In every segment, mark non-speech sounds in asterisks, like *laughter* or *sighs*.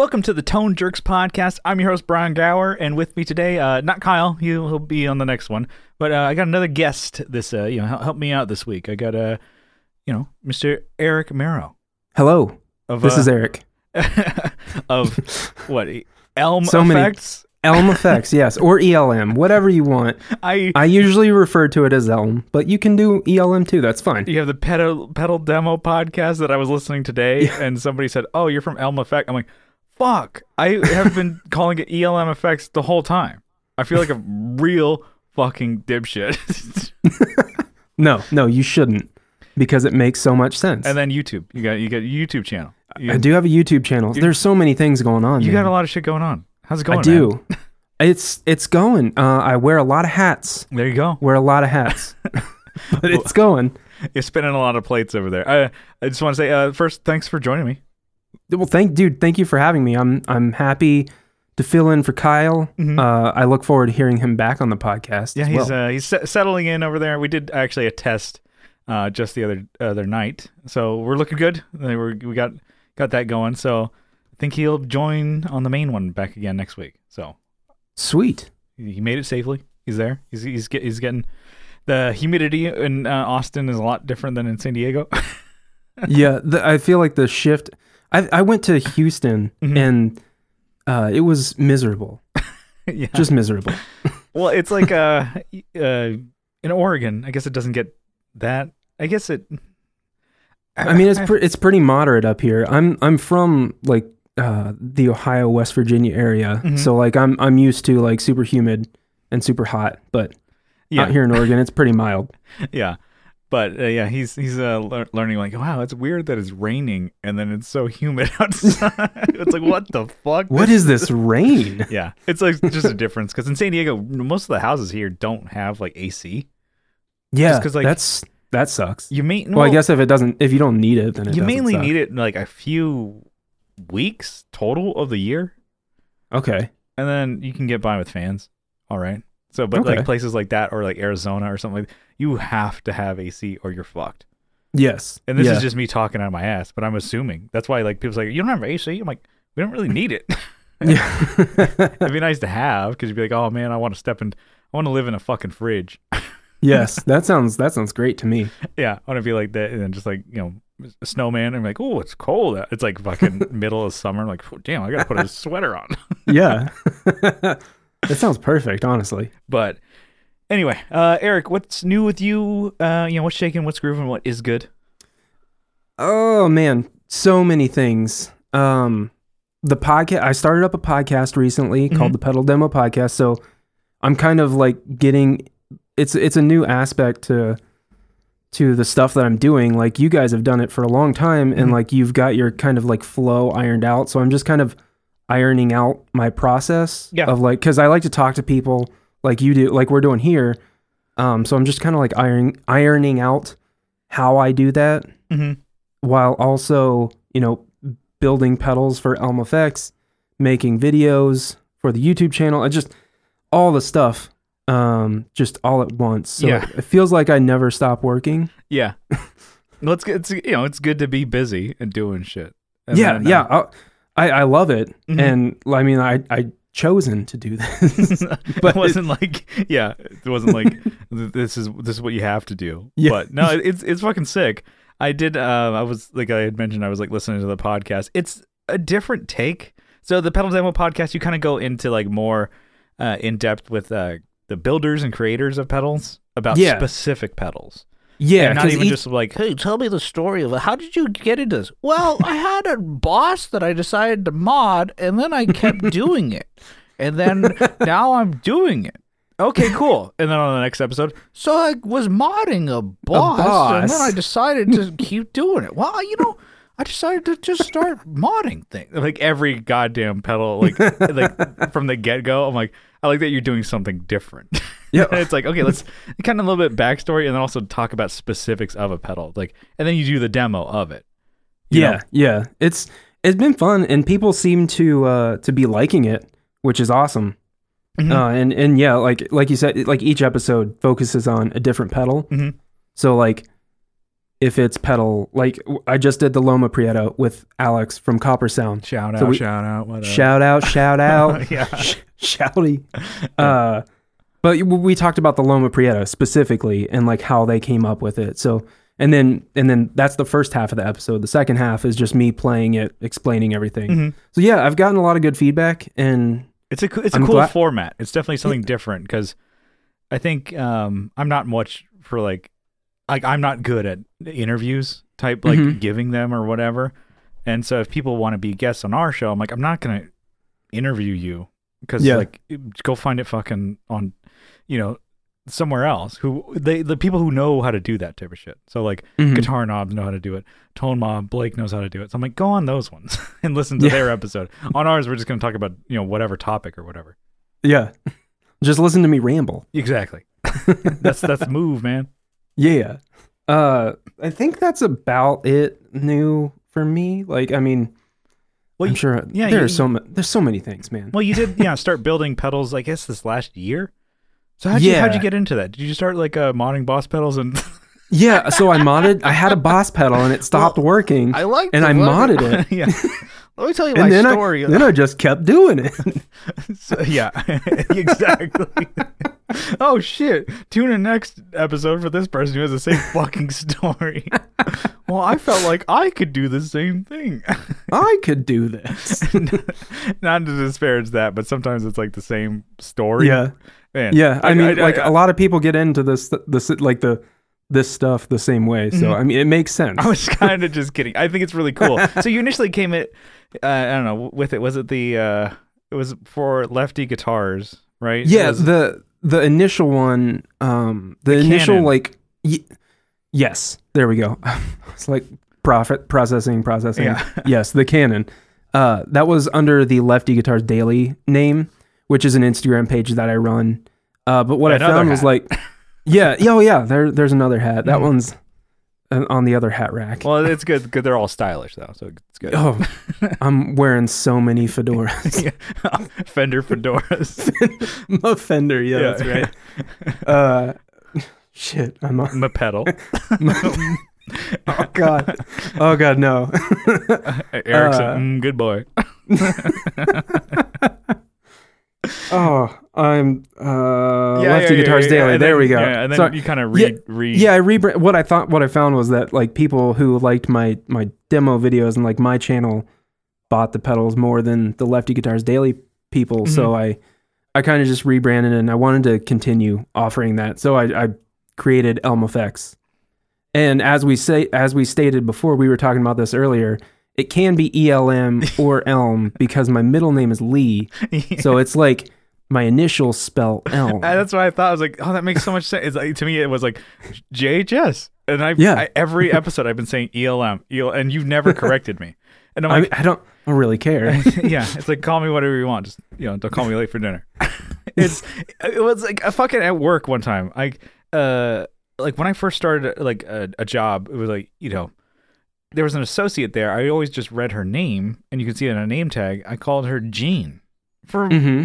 Welcome to the Tone Jerks podcast. I'm your host Brian Gower, and with me today, uh, not Kyle, he'll, he'll be on the next one, but uh, I got another guest. This, uh, you know, help, help me out this week. I got, uh, you know, Mr. Eric Marrow Hello, of this uh, is Eric. *laughs* of *laughs* what Elm So many- Effects. Elm Effects, yes, or ELM, whatever you want. *laughs* I I usually refer to it as Elm, but you can do ELM too. That's fine. you have the pedal pedal demo podcast that I was listening today, and somebody said, "Oh, you're from Elm Effect." I'm like, "Fuck!" I have been *laughs* calling it ELM Effects the whole time. I feel like a real fucking dipshit. *laughs* No, no, you shouldn't, because it makes so much sense. and then YouTube, you got you got a YouTube channel. You, I do have a YouTube channel. There's so many things going on. you man. got a lot of shit going on. How's it going? I do. *laughs* It's it's going. Uh, I wear a lot of hats. There you go. Wear a lot of hats, but it's going. You're spinning a lot of plates over there. I I just want to say uh, first, thanks for joining me. Well, thank dude. Thank you for having me. I'm I'm happy to fill in for Kyle. Uh, I look forward to hearing him back on the podcast. Mm-hmm. Yeah, he's well. uh, he's se- settling in over there. We did actually a test uh, just the other other night, so we're looking good. We're, we got got that going. So I think he'll join on the main one back again next week. So sweet. he he made it safely. He's there. He's he's get, he's getting the humidity in uh, Austin is a lot different than in San Diego. *laughs* yeah, the, I feel like the shift. I I went to Houston Mhm. and uh, it was miserable, *laughs* yeah. just miserable. *laughs* *laughs* well, it's like uh, uh in Oregon. I guess it doesn't get that. I guess it. I mean, it's pre- it's pretty moderate up here. I'm I'm from like uh, the Ohio West Virginia area, Mhm. so like I'm I'm used to like super humid and super hot, but yeah. out here in Oregon, it's pretty mild. yeah but uh, yeah he's he's uh, lear- learning like wow it's weird that it's raining and then it's so humid *laughs* outside. It's like what the fuck? What is this rain? *laughs* yeah it's like just a difference because in san diego most of the houses here don't have like ac Yeah, because like, that's that sucks. you may Well, I guess if it doesn't, if you don't need it, then it you mainly suck. need it in, like a few weeks total of the year. Okay, and then you can get by with fans. All right. So but like places like that or like arizona or something like you have to have ac or you're fucked yes, And this yeah. is just me talking out of my ass, but I'm assuming that's why like people's like, you don't have AC. I'm like, we don't really need it. *laughs* yeah. *laughs* It'd be nice to have because you'd be like, oh man, I want to step in, I want to live in a fucking fridge. *laughs* yes, that sounds that sounds great to me. yeah, I want to be like that, and then just like you know, a snowman. I'm like, oh, it's cold. out." It's like fucking middle of summer. I'm like, "Oh, damn, I gotta put a sweater on. Yeah, that sounds perfect, honestly. but anyway, uh, Eric, what's new with you? Uh, you know, what's shaking, what's grooving, what is good? Oh man, so many things. Um the podcast I started up a podcast recently called Mhm. the Pedal Demo Podcast. So I'm kind of like getting it's it's a new aspect to to the stuff that I'm doing. Like you guys have done it for a long time and Mhm. like you've got your kind of like flow ironed out. So I'm just kind of ironing out my process Yeah. of like cuz I like to talk to people like you do like we're doing here. Um so I'm just kind of like ironing ironing out how I do that Mm-hmm. while also, you know, building pedals for Elm Effects, making videos for the YouTube channel, and just all the stuff, um, just all at once. So Yeah. it feels like I never stop working. Yeah. *laughs* well, it's, it's you know, it's good to be busy and doing shit. And yeah, then, uh, yeah, I, I I love it, Mhm. and I mean, I I chosen to do this. *laughs* but it wasn't like yeah it wasn't like *laughs* this is this is what you have to do Yeah. but no it- it's it's fucking sick i did uh i was like i had mentioned i was like listening to the podcast it's a different take so the pedal demo podcast you kind of go into like more uh in depth with uh the builders and creators of pedals about Yeah. specific pedals yeah, and not even each- just like Hey, tell me the story of it. How did you get into this? Well, I had a *laughs* boss that I decided to mod, and then I kept *laughs* doing it. And then now I'm doing it. okay cool and then on the next episode So I was modding a boss, and then. I decided to *laughs* keep doing it. Well, you know, I decided to just start modding things. like every goddamn pedal like like from the get-go i'm like i like that you're doing something different Yeah. *laughs* It's like okay let's *laughs* kind of a little bit backstory and then also talk about specifics of a pedal like and then you do the demo of it yeah, know? yeah. It's it's been fun, and people seem to uh to be liking it, which is awesome. Mhm. Uh, and and yeah, like like you said, like each episode focuses on a different pedal. Mhm. So like if it's pedal like I just did the Loma Prieta with Alex from Copper Sound. Shout out, So we- shout out. Shout out, shout *laughs* out, yeah. Sh- shouty. Uh, but we talked about the Loma Prieta specifically and like how they came up with it. So and then and then that's the first half of the episode. The second half is just me playing it, explaining everything. Mhm. So yeah, I've gotten a lot of good feedback and It's a it's a I'm cool glad- format. It's definitely something different because I think um, I'm not much for like like I'm not good at interviews type like Mhm. giving them or whatever. And so if people want to be guests on our show, I'm like I'm not gonna interview you because Yeah. like go find it fucking on you know somewhere else who they the people who know how to do that type of shit. So like Mhm. guitar knobs know how to do it. Tone Mob, Blake knows how to do it. So I'm like, go on those ones *laughs* and listen to Yeah. their episode. On ours, we're just going to talk about you know whatever topic or whatever. yeah, *laughs* just listen to me ramble. Exactly. *laughs* that's that's move, man. Yeah. Uh, I think that's about it new for me. Like, I mean, Well, I'm you, sure yeah, there you- are so ma- there's so many things, man. well, you did yeah start building pedals. I guess this last year. So how'd you how'd you get into that? Did you start like uh, modding boss pedals and *laughs* Yeah, so I modded. I had a boss pedal and it stopped working, I like and I modded it. *laughs* yeah *laughs* Let me tell you my then story. I then I just kept doing it. So, yeah, exactly. oh shit! Tune in next episode for this person who has the same fucking story. well, I felt like I could do the same thing. I could do this. Not to disparage that, but sometimes it's like the same story. yeah, Man, yeah. I, mean, like I- a lot of people get into this, this like the this stuff the same way. So Mhm. I mean, it makes sense. I was kind of just kidding. I think it's really cool. *laughs* so you initially came it, uh, I don't know, with it. Was it the? uh It was for lefty guitars, right? Yeah, was- the the initial one, um, the, The initial Canon. like, y- yes, there we go. *laughs* it's like profit processing, processing. Yeah. yes, the Canon. Uh, that was under the Lefty Guitars Daily name, which is an Instagram page that I run. Uh, but what I Another found was like, *laughs* yeah, yeah, oh yeah, there, there's another hat. That Mhm. one's uh, on the other hat rack. well, it's good. Good. They're all stylish though, so it's good. Oh, *laughs* I'm wearing so many fedoras. *laughs* Fender fedoras. A Fender, yeah, that's right. Uh, shit, I'm on. My pedal. Oh god, oh god, no. Eric said, Uh, mm, "Good boy." *laughs* oh, I'm uh, Yeah, Lefty yeah, yeah, Guitars yeah, Daily. there then- we go. Yeah, and then So- you kind of Yeah, read, read. yeah, I rebrand. What I thought, what I found was that like people who liked my my demo videos and like my channel bought the pedals more than the Lefty Guitars Daily people. Mm-hmm. So I I kind of just rebranded and I wanted to continue offering that. So I, I created Elm Effects. And as we say, as we stated before, we were talking about this earlier. It can be ELM *laughs* or Elm because my middle name is Lee. So it's like my initials spell *laughs* Elm. That's what I thought. I was like, "Oh, that makes so much sense." It's like, to me, it was like JHS, and I, Yeah. I every episode I've been saying ELM, EL, and you've never *laughs* corrected me. And I'm like, I don't, I don't really care. yeah, it's like call me whatever you want. Just you know, don't call me late for dinner. it's it was like a fucking at work one time. Like uh like when I first started like a, a job, it was like you know there was an associate there. I always just read her name, and you can see it on a name tag. I called her Jean for hmm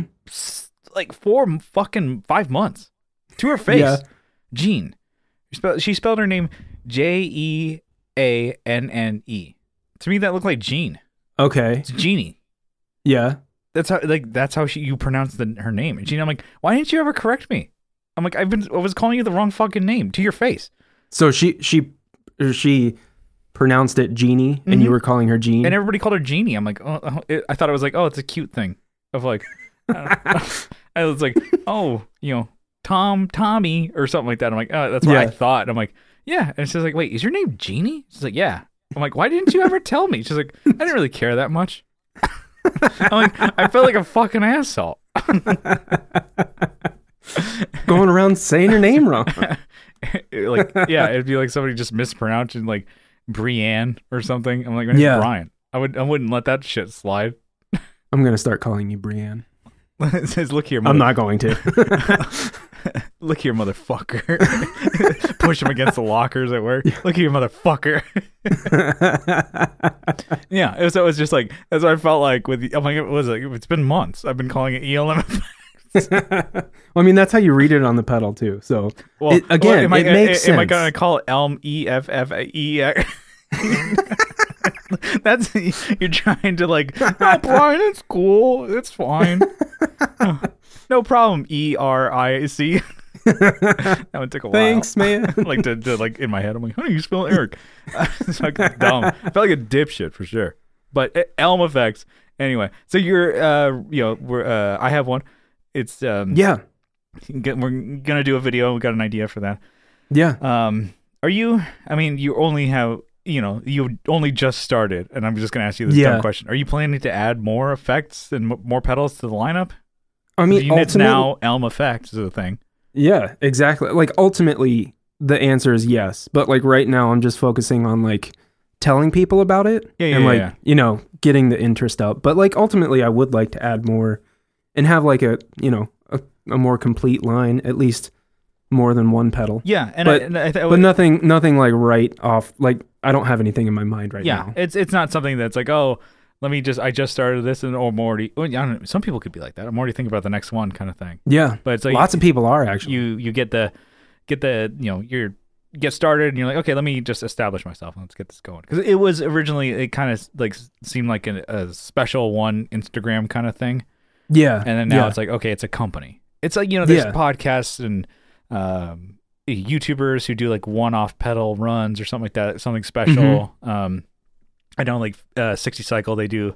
like four fucking five months to her face. Yeah. Jean. She spelled, she spelled her name J E A N N E. To me, that looked like Jean. Okay. It's Jeannie. Yeah. That's how like that's how she you pronounce the her name. And Jean, I'm like, why didn't you ever correct me? I'm like, I've been I was calling you the wrong fucking name to your face. So she she she pronounced it Jeannie, and Mhm. you were calling her Jean. And everybody called her Jeannie. I'm like, oh, oh, it, I thought it was like, oh, it's a cute thing of like, *laughs* *laughs* I was like, oh, you know, Tom, Tommy, or something like that. I'm like, oh, that's what I thought. And I'm like, yeah. And she's like, wait, is your name Jeannie? She's like, yeah. I'm like, why didn't you ever *laughs* tell me? She's like, I didn't really care that much. I'm like, I felt like a fucking asshole. going around saying her name wrong. like, yeah, it'd be like somebody just mispronouncing like Brienne or something. I'm like, Yeah. Brian. I would, I wouldn't let that shit slide. *laughs* I'm gonna start calling you Brienne. it says, look here, I'm not going to. *laughs* Look here, motherfucker. *laughs* Push him against the lockers at work. Look here, motherfucker. yeah, it was, it was just like, that's what I felt like with, I'm like, it was like, it's been months. I've been calling it ELM. Well, I mean, that's how you read it on the pedal too. So Well, It- again, am I, it makes am I gonna call it Elm E F F E? *laughs* That's you're trying to like. *laughs* Oh, Brian, it's cool. It's fine. *laughs* no problem. E R I C. That one took a while. thanks, man. like to, to like in my head, I'm like, how do you spell Eric? it's like dumb. I felt like a dipshit for sure. But uh, Elm effects. Anyway, so you're, uh, you know, we're, uh, I have one. It's um, yeah, we're gonna do a video. We got an idea for that. yeah. Um, are you? I mean, you only have, you know, you only just started, and I'm just gonna ask you this Yeah. dumb question: Are you planning to add more effects and m- more pedals to the lineup? I mean, it's now Elm effects is a thing. Yeah, exactly. Like ultimately, the answer is yes. But like right now, I'm just focusing on like telling people about it Yeah, yeah, and like yeah. you know getting the interest up. But like ultimately, I would like to add more and have like a you know a, a more complete line, at least more than one pedal. Yeah, and But- I, and I, But nothing, nothing like right off. Like I don't have anything in my mind right yeah, now. it's it's not something that's like, oh, let me just I just started this and or I'm already. I don't know, some people could be like that. I'm already thinking about the next one kind of thing. Yeah, But it's like lots of people are actually. you you get the get the you know you're get started and you're like okay let me just establish myself and let's get this going because it was originally it kind of like seemed like a, a special one instagram kind of thing yeah, and then now yeah. it's like okay it's a company it's like you know there's Yeah. podcasts and um youtubers who do like one-off pedal runs or something like that something special Mm-hmm. um i know like uh 60 cycle they do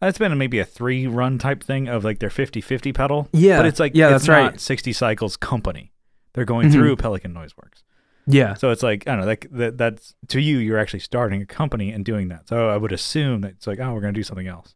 it's been maybe a three run type thing of like their 50-50 pedal Yeah, but it's like yeah, it's that's right. 60 cycles company they're going Mhm. through pelican Noise Works. yeah, so it's like i don't know like that, that's to you you're actually starting a company and doing that so i would assume that it's like oh we're going to do something else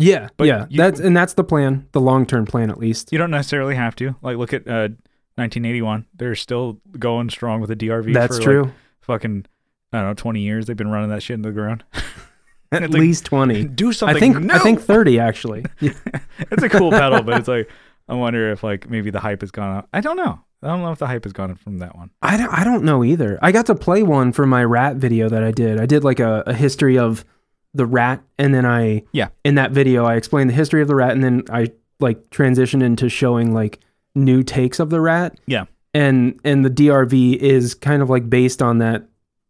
yeah, But yeah. you- that's and that's the plan, the long term plan at least. You don't necessarily have to. Like, look at uh, 1981. They're still going strong with the DRV. That's for, true. Like, fucking, I don't know, 20 years. They've been running that shit into the ground. *laughs* At like- least twenty. *laughs* Do something. I think No! I think thirty actually. *laughs* it's a cool pedal, but it's like I wonder if like maybe the hype has gone up. I don't know. I don't know if the hype has gone up from that one. I don't, I don't know either. I got to play one for my rat video that I did. I did like a, a history of the rat, and then I Yeah. in that video I explained the history of the rat, and then I like transitioned into showing like new takes of the rat. Yeah. and and the DRV is kind of like based on that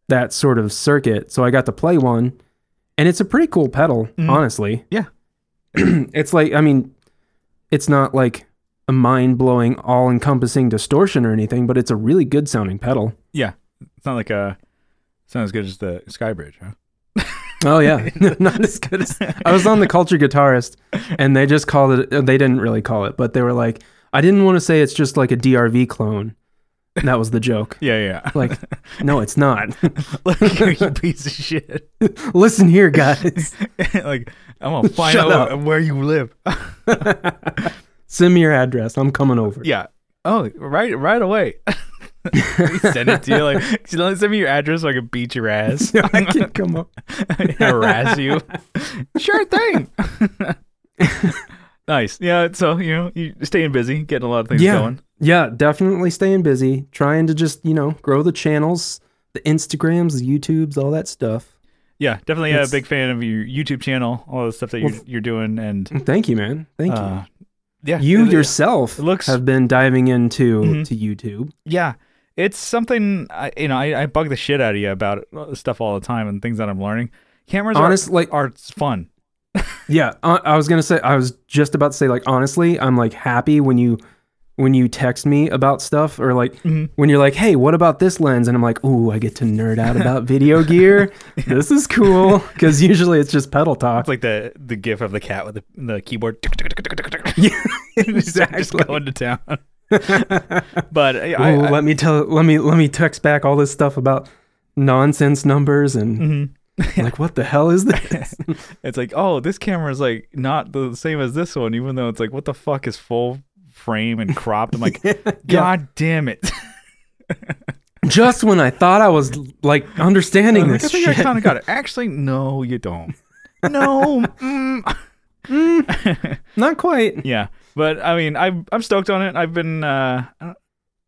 that sort of circuit. So I got to play one, and it's a pretty cool pedal, Mhm. honestly. Yeah. *clears throat* it's like I mean, it's not like a mind blowing, all encompassing distortion or anything, but it's a really good sounding pedal. Yeah, it's not like a. It's not as good as the Skybridge, huh? Oh yeah, *laughs* not as good as *laughs* I was on the Culture Guitarist, and they just called it. They didn't really call it, but they were like, I didn't want to say it's just like a DRV clone. That was the joke. *laughs* Yeah, yeah. Like, no, it's not. like you piece of shit. Listen here, guys. like I'm gonna find Shut out up. where you live. Send me your address. I'm coming over. Yeah. Oh, right, right away. Send it to you. Like, *laughs* send me your address so I can beat your ass, *laughs* I can come up. *laughs* harass you. sure thing. nice. Yeah. So you know, you staying busy, getting a lot of things Yeah. going. Yeah, definitely staying busy, trying to just you know grow the channels, the Instagrams, the YouTubes, all that stuff. Yeah, definitely a big fan of your YouTube channel, all the stuff that you're Well, you're doing, and Thank you, man. Thank you. uh, yeah, you it- yourself it looks- have been diving into Mhm. to YouTube. Yeah, it's something I, you know. I, I bug the shit out of you about stuff all the time and things that I'm learning. Cameras Honest, are, like- are fun. *laughs* Yeah, uh, I was gonna say. I was just about to say. Like honestly, I'm like happy when you when you text me about stuff or like Mhm. when you're like, hey, what about this lens? And I'm like, ooh, I get to nerd out about video gear. *laughs* This is cool because usually it's just pedal talk. It's like the the gif of the cat with the, the keyboard. *laughs* Yeah, just going to town. *laughs* but I, I, let me tell. Let me let me text back all this stuff about nonsense numbers and *laughs* mhm. like what the hell is this? *laughs* it's like, oh, this camera is like not the same as this one, even though it's like, what the fuck is full frame and cropped? I'm like, Yeah. god damn it! Just when I thought I was like understanding Like, I this think shit. I kind of got it. Actually, no, you don't. No. mm. Mm, not quite. yeah, but I mean, I'm I'm stoked on it. I've been uh,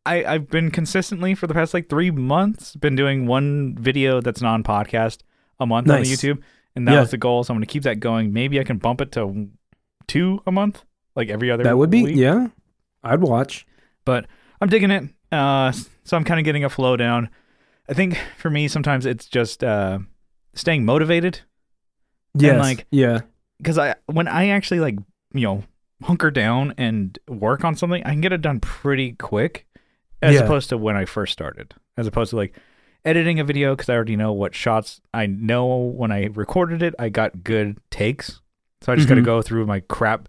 I I've been consistently for the past like three months been doing one video that's non podcast a month on the YouTube, and that Yeah. was the goal. So I'm gonna keep that going. Maybe I can bump it to two a month, like every other. That would be week. yeah. I'd watch. but I'm digging it. Uh, so I'm kind of getting a flow down. I think for me, sometimes it's just uh, staying motivated Yes. like- yeah. because I when I actually like you know hunker down and work on something, I can get it done pretty quick, as Yeah. opposed to when I first started. As opposed to like editing a video because I already know what shots I know when I recorded it. I got good takes, so I just got to go through my crap,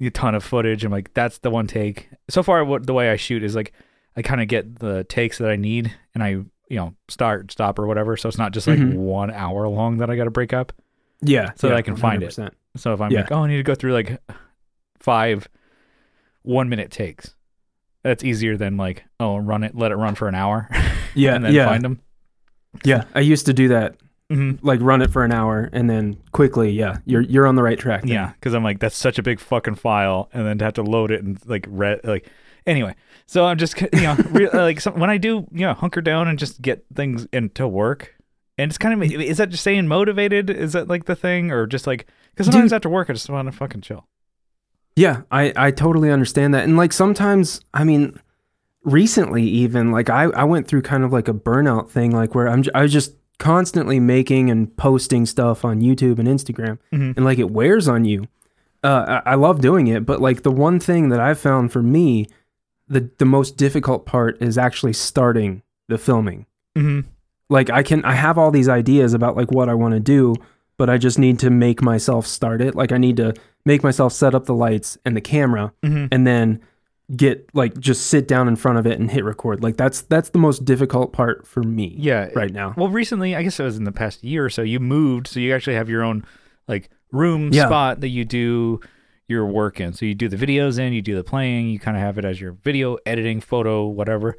a ton of footage. and like, that's the one take. So far, what the way I shoot is like I kind of get the takes that I need, and I you know start, stop, or whatever. So it's not just like Mhm. one hour long that I got to break up. Yeah. So that I can find it. 100%. So if I'm Yeah. like, oh, I need to go through like five one minute takes, that's easier than like, oh, run it, let it run for an hour, *laughs* Yeah. and then yeah. find them. Yeah. I used to do that. Mm-hmm. Like run it for an hour and then quickly, yeah, you're you're on the right track. there. Yeah, because I'm like, that's such a big fucking file, and then to have to load it and like read like. Anyway, so I'm just you know *laughs* re- like some, when I do you know hunker down and just get things into work, and it's kind of is that just staying motivated? Is that like the thing, or just like because sometimes Dude. after work I just want to fucking chill. Yeah, I, I totally understand that. And like sometimes, I mean, recently even like I, I went through kind of like a burnout thing, like where I'm j- I was just constantly making and posting stuff on YouTube and Instagram, Mhm. and like it wears on you. Uh, I, I love doing it, but like the one thing that I've found for me, the the most difficult part is actually starting the filming. Mm-hmm. Like I can I have all these ideas about like what I want to do, but I just need to make myself start it. Like I need to make myself set up the lights and the camera Mm-hmm. and then get like just sit down in front of it and hit record. Like that's that's the most difficult part for me Yeah, right now. Well, recently, I guess it was in the past year or so, you moved, so you actually have your own like room Yeah. spot that you do your work in. So you do the videos in, you do the playing, you kind of have it as your video editing, photo, whatever.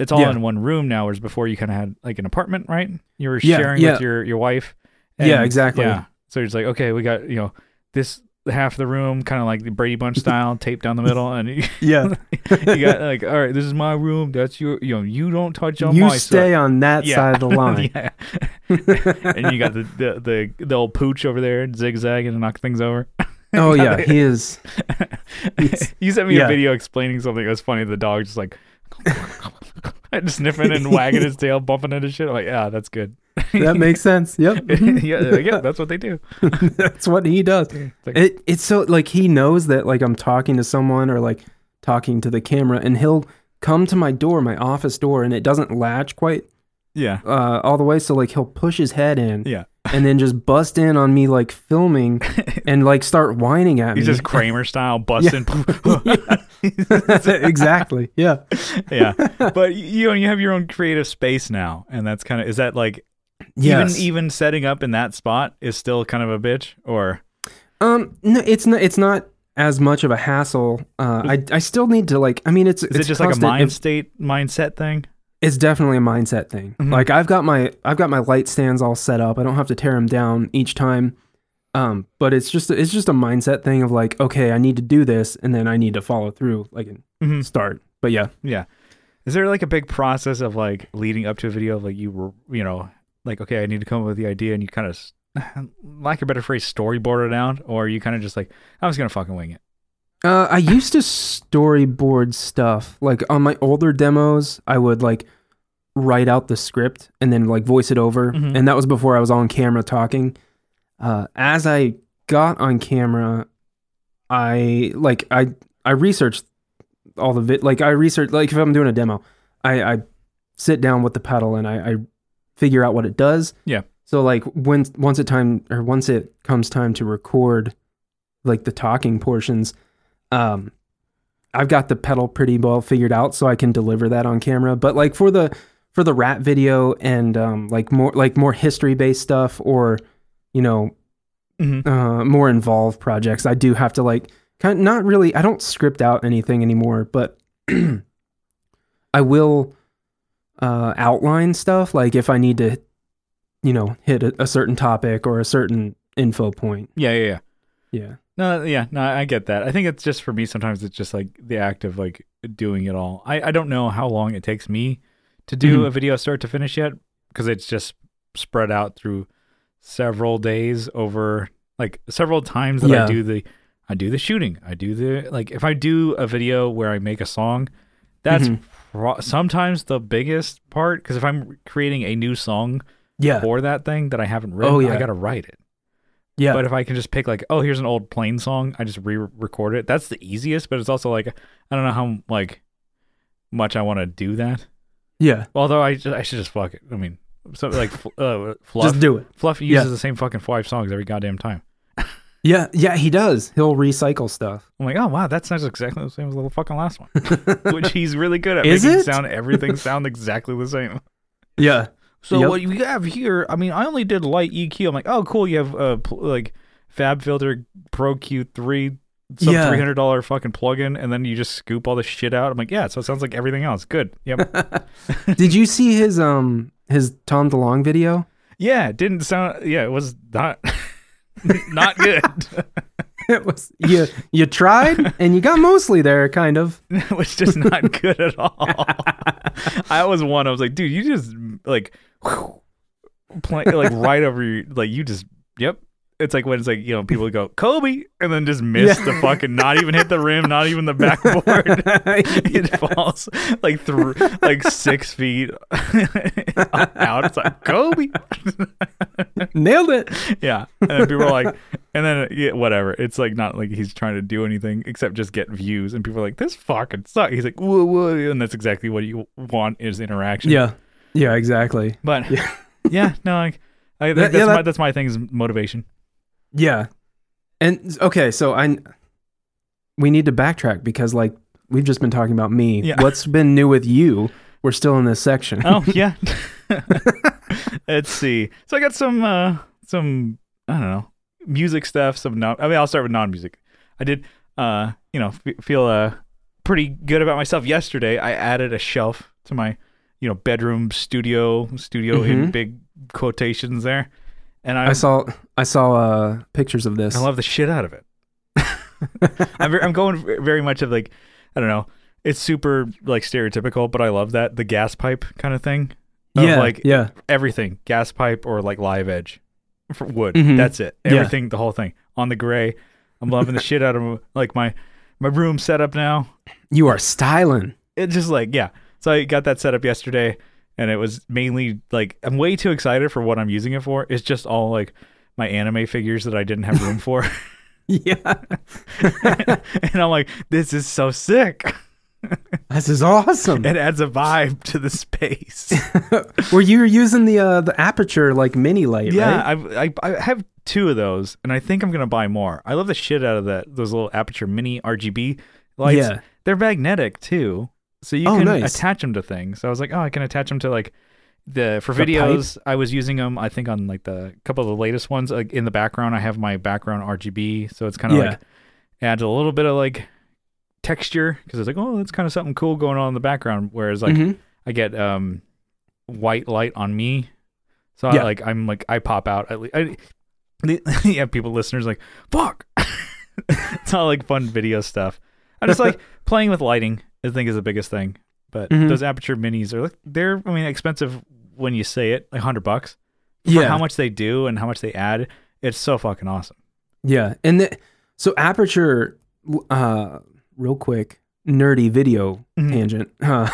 It's all Yeah. in one room now, whereas before you kind of had like an apartment, right? You were Yeah, sharing with your your wife. Yeah, exactly. Yeah, so it's like okay, we got you know this half of the room, kind of like the Brady Bunch *laughs* style, taped down the middle, and you, *laughs* Yeah. *laughs* you got like all right, this is my room, that's your you know you don't touch on you my side. You stay on that Yeah. side of the line. yeah. and you got the, the the the old pooch over there zigzagging and knock things over. Oh yeah, he is. You sent me yeah. a video explaining something. It was funny. The dog just like *laughs* sniffing and wagging his tail, bumping into shit. I'm like, yeah, that's good. That makes sense. Yep. *laughs* yeah, yeah, that's what they do. *laughs* That's what he does. It's like, It it's so like he knows that like I'm talking to someone or like talking to the camera and he'll come to my door, my office door, and it doesn't latch quite yeah, uh, all the way. So like he'll push his head in yeah. and then just bust in on me like filming and like start whining at He's me. He's just Kramer style busting. *laughs* exactly. Yeah. *laughs* yeah, but you know, you have your own creative space now, and that's kind of is that like Yes. even even setting up in that spot is still kind of a bitch, or Um. No, it's not. It's not as much of a hassle. Uh, I I still need to like. I mean, it's is it's it just like a mind it- state mindset thing? It's definitely a mindset thing. Mhm. Like I've got my I've got my light stands all set up. I don't have to tear them down each time. Um, but it's just it's just a mindset thing of like, okay, I need to do this, and then I need to follow through, like and Mhm. start. But yeah, Yeah. Is there like a big process of like leading up to a video of like you were, you know, like, okay, I need to come up with the idea and you kind of, *laughs* lack of a better phrase, storyboard it out? Or you kind of just like, I'm just going to fucking wing it. uh, I used to storyboard stuff. Like on my older demos, I would like write out the script and then like voice it over, Mhm. and that was before I was on camera talking. Uh, as I got on camera, I like I I researched all the vid like I research like if I'm doing a demo, I I sit down with the pedal and I, I figure out what it does. Yeah. So like when once it time or once it comes time to record like the talking portions, um I've got the pedal pretty well figured out so I can deliver that on camera. But like for the for the rat video and um like more like more history based stuff or you know Mm-hmm. uh, more involved projects, I do have to like kind of not really. I don't script out anything anymore, but *clears throat* I will uh, outline stuff. Like if I need to, you know, hit a, a certain topic or a certain info point. Yeah, yeah, yeah. Yeah, No, yeah, no, I get that. I think it's just for me, sometimes it's just like the act of like doing it all. I, I don't know how long it takes me to do Mhm. a video start to finish yet because it's just spread out through several days over like several times that Yeah. I do the I do the shooting. I do the like if I do a video where I make a song, that's Mhm. pro- sometimes the biggest part because if I'm creating a new song Yeah. for that thing that I haven't written, Oh, yeah. I got to write it. Yeah. But if I can just pick like, oh, here's an old plain song, I just re-record it. That's the easiest, but it's also like I don't know how like much I want to do that. yeah. Although I just, I should just fuck it. I mean, something like uh, *laughs* Fluff. Just do it. Fluff uses Yeah. the same fucking five songs every goddamn time. *laughs* Yeah. Yeah. He does. He'll recycle stuff. I'm like, oh wow, that sounds exactly the same as the fucking last one, *laughs* which he's really good at Is making it? sound everything sound exactly the same. Yeah. So Yep. what you have here, I mean, I only did light EQ. I'm like, Oh, cool, you have uh pl- like Fab Filter Pro Q3, some Yeah. three hundred dollar fucking plugin, and then you just scoop all the shit out. I'm like, yeah, so it sounds like everything else. Good. Yep. Did you see his um his Tom DeLonge video? yeah, it didn't sound. Yeah, it was not *laughs* not good. *laughs* *laughs* It was you you tried and you got mostly there, kind of. it was just not good at all. I was one. I was like, dude, you just like play like right over your like you just yep. It's like when it's like you know people go Kobe and then just miss Yeah. the fucking not even hit the rim, not even the backboard. *laughs* *laughs* it falls like through like six feet *laughs* out. It's like Kobe. Nailed it. yeah, and then people are like, and then yeah, whatever. It's like not like he's trying to do anything except just get views, and people are like, "This fucking sucks." He's like, "Whoa, whoa," and that's exactly what you want is interaction. Yeah. Yeah, exactly. but yeah, no, like, I That- that's yeah, my that's my thing is motivation. Yeah. And okay, so I we need to backtrack because like we've just been talking about me. Yeah. What's been new with you? We're still in this section. Oh *laughs* yeah. *laughs* Let's see. So I got some uh some I don't know music stuff. Some non. I mean, I'll start with non-music. I did uh you know f- feel uh pretty good about myself yesterday. I added a shelf to my you know bedroom studio studio in Mhm. big quotations there, and I I saw I saw uh pictures of this. I love the shit out of it. *laughs* I'm very, I'm going very much of like I don't know. It's super like stereotypical, but I love that the gas pipe kind of thing. Of, yeah, like yeah. everything gas pipe or like live edge for wood Mhm. that's it Yeah. everything the whole thing on the gray i'm loving the shit out of like my my room setup now You are styling. it's just like yeah so i got that set up yesterday and it was mainly like i'm way too excited for what i'm using it for it's just all like my anime figures that i didn't have room for *laughs* Yeah. *laughs* and i'm like this is so sick this is awesome. it adds a vibe to the space *laughs* Were you using the uh the Aputure like mini light, Yeah, right? I, I I have two of those, and I think I'm gonna buy more. I love the shit out of that those little Aputure mini RGB lights. Yeah. they're magnetic too, so you Oh, can nice. attach them to things. So I was like, oh, I can attach them to like the for The pipe? videos. I was using them. I think on like the couple of the latest ones. Like in the background, I have my background RGB, so it's kind of Yeah. like adds a little bit of like texture because it's like, oh, that's kind of something cool going on in the background. Whereas like Mhm. I get um white light on me, so Yeah. I, like I'm like I pop out. At least I, *laughs* yeah, people listeners like fuck. *laughs* it's all like fun video stuff. I just like playing with lighting. I think is the biggest thing. But Mhm. those Aputure minis are like they're I mean expensive when you say it, like hundred bucks for Yeah. how much they do and how much they add. It's so fucking awesome. Yeah, and the, so Aputure, uh, real quick, nerdy video Mhm. tangent. *laughs* Uh,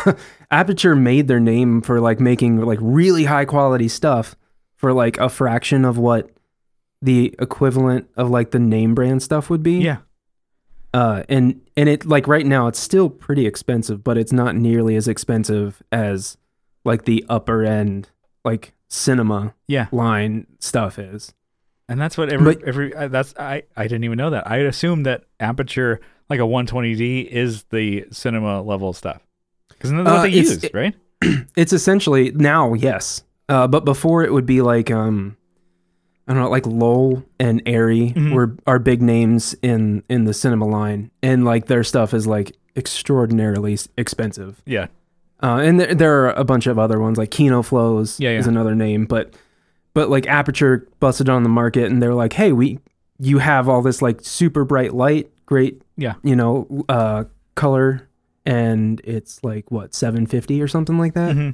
Aputure made their name for like making like really high quality stuff for like a fraction of what the equivalent of like the name brand stuff would be. Yeah, Uh, and and it like right now it's still pretty expensive, but it's not nearly as expensive as like the upper end like cinema yeah. line stuff is. And that's what every But- every uh, that's I I didn't even know that. I assumed that Aputure like a 120D is the cinema level stuff because that's what Uh, they use, it- right? *clears throat* It's essentially now, yes. Uh, but before it would be like um I don't know, like Lowel and ARRI Mhm. were are big names in in the cinema line, and like their stuff is like extraordinarily expensive. Yeah, Uh, and there, there are a bunch of other ones like Kino Flos Yeah, is another name, but but like Aputure busted on the market, and they're like, hey, we you have all this like super bright light, great, Yeah. you know, uh, color, and it's like what seven fifty or something like that hmm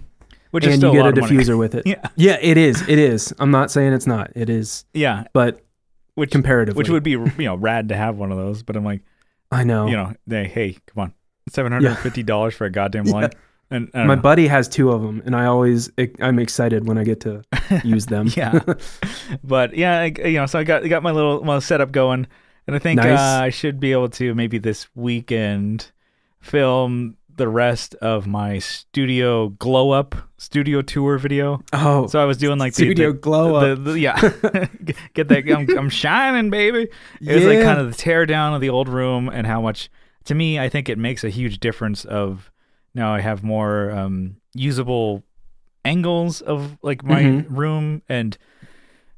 which and you a get a money. diffuser with it. *laughs* Yeah, Yeah, it is. It is. I'm not saying it's not. It is. yeah. But which comparatively. which would be you know rad to have one of those. But I'm like, I know. you know, they hey, come on, seven hundred fifty dollars for a goddamn light. And My know. buddy has two of them, and I always I'm excited when I get to *laughs* use them. yeah, but yeah, I, you know, so I got got my little my setup going, and I think Nice. uh, I should be able to maybe this weekend film the rest of my studio glow up studio tour video. Oh, So I was doing like the- studio the, glow up. the, the- yeah, *laughs* *laughs* get that. I'm, I'm shining, baby. It was like kind of the tear down of the old room and how much. To me, I think it makes a huge difference. Of now, I have more um, usable angles of like my Mhm. room and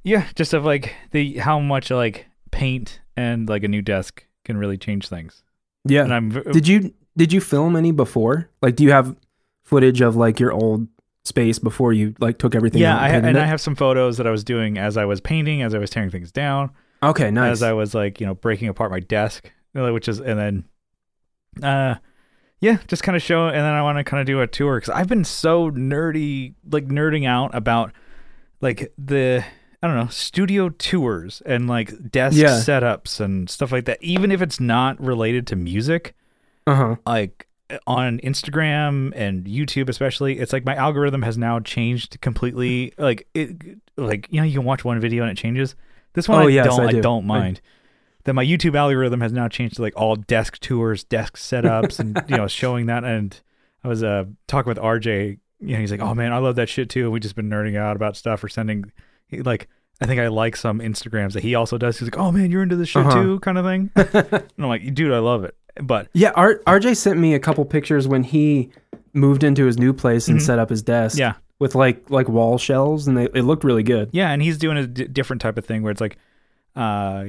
yeah, just of like the how much like paint and like a new desk can really change things. yeah. And I'm Did you did you film any before? Like, do you have footage of like your old space before you like took everything? yeah, I, and painted and it? I have some photos that I was doing as I was painting, as I was tearing things down. okay, nice. as I was like, you know, breaking apart my desk, which is, and then, uh, yeah, just kind of show, and then I want to kind of do a tour because I've been so nerdy, like nerding out about like the, I don't know, studio tours and like desk Yeah. setups and stuff like that. Even if it's not related to music, uh huh. like on Instagram and YouTube especially, it's like my algorithm has now changed completely. *laughs* Like it, like you know, you can watch one video and it changes. This one, Oh, I yes, don't, I I, do. don't I- mind. That my YouTube algorithm has now changed to like all desk tours, desk setups, and *laughs* you know, showing that. And I was uh talking with RJ. You know, he's like, "Oh man, I love that shit too." And we just been nerding out about stuff or sending, like, I think I like some Instagrams that he also does. He's like, "Oh man, you're into this shit Uh-huh. too," kind of thing. *laughs* and I'm like, "Dude, I love it." But Yeah, R- RJ sent me a couple pictures when he moved into his new place and Mhm. set up his desk. yeah, with like like wall shelves, and they it looked really good. Yeah, and he's doing a d- different type of thing where it's like, uh,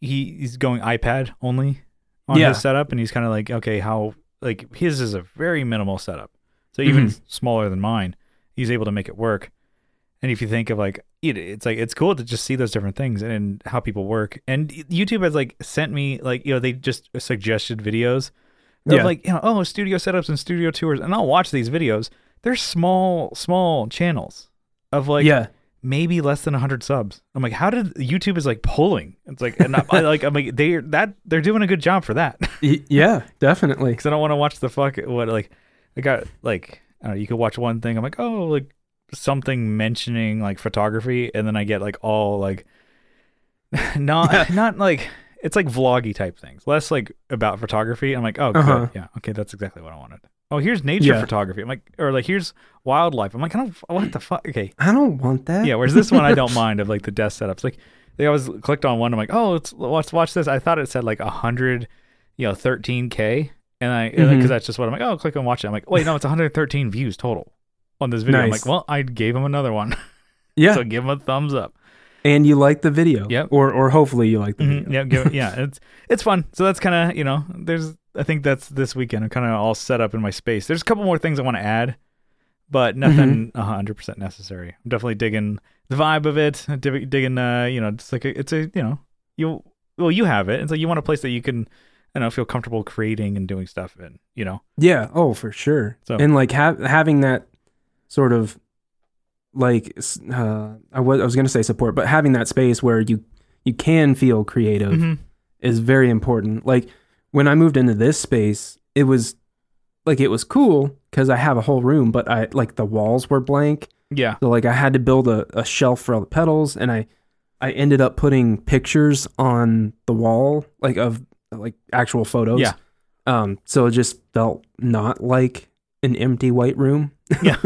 he he's going iPad only on Yeah. his setup, and he's kind of like, okay, how like his is a very minimal setup, so even Mhm. smaller than mine, he's able to make it work. And if you think of like, it, it's like it's cool to just see those different things and how people work. And YouTube has like sent me like you know they just suggested videos of Yeah. like you know oh studio setups and studio tours, and I'll watch these videos. They're small small channels of like yeah, maybe less than 100 subs. I'm like, how did YouTube is like pulling? It's like, and I, I like, I'm like, they that they're doing a good job for that *laughs* yeah, definitely. because I don't want to watch the fuck what like I got like I don't know, you could watch one thing. I'm like, oh, like something mentioning like photography, and then I get like all like *laughs* not *laughs* not like it's like vloggy type things, less like about photography. I'm like, oh, Uh-huh. yeah, okay, that's exactly what I wanted. Oh, here's nature Yeah. photography. I'm like, or like here's wildlife. I'm like, I don't what the fuck. Okay, I don't want that. yeah, whereas this one I don't *laughs* mind of like the desk setups. Like they always clicked on one. I'm like, oh, let's let's watch this. I thought it said like hundred, you know, 13k, and I because Mhm. that's just what I'm like. Oh, click on watch it. I'm like, wait, no, it's 113 views total on this video. I'm like, well, I gave him another one, *laughs* yeah. so give him a thumbs up. and you like the video. Yep. Or or hopefully you like the Mhm, video. Yeah, give, yeah, it's it's fun. So that's kind of you know, there's I think that's this weekend. I'm kind of all set up in my space. There's a couple more things I want to add, but nothing Mm-hmm. 100 percent necessary. I'm definitely digging the vibe of it. Digging, uh, you know, it's like a, it's a you know, you well you have it. It's like you want a place that you can, I don't know, feel comfortable creating and doing stuff in. You know, Yeah. Oh, for sure. So- and like ha- having that sort of like uh, I was I was gonna say support, but having that space where you you can feel creative Mhm. is very important. Like when I moved into this space, it was like it was cool because I have a whole room, but I like the walls were blank. yeah, So like I had to build a, a shelf for all the pedals and I I ended up putting pictures on the wall like of like actual photos. Yeah. Um so it just felt not like an empty white room. yeah,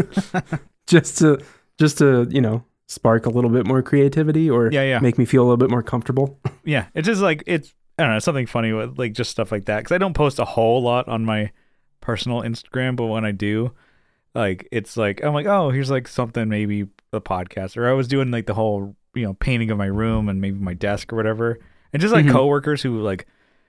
*laughs* just to just to, you know, spark a little bit more creativity or yeah, yeah. make me feel a little bit more comfortable. yeah it's just like it's i don't know something funny with like just stuff like that because i don't post a whole lot on my personal instagram but when i do like it's like i'm like oh here's like something maybe a podcast or i was doing like the whole you know painting of my room and maybe my desk or whatever and just like Mhm. coworkers who like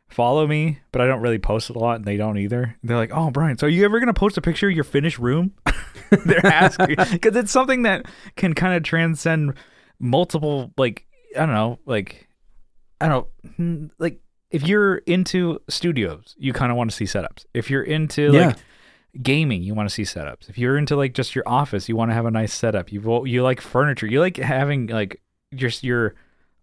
follow me but i don't really post a lot and they don't either. They're like oh brian so are you ever gonna post a picture of your finished room? *laughs* They're asking. *laughs* Because it's something that can kind of transcend multiple like i don't know like i don't hmm, like if you're into studios you kind of want to see setups. If you're into Yeah. like gaming you want to see setups. If you're into like just your office you want to have a nice setup. You you like furniture. You like having like just your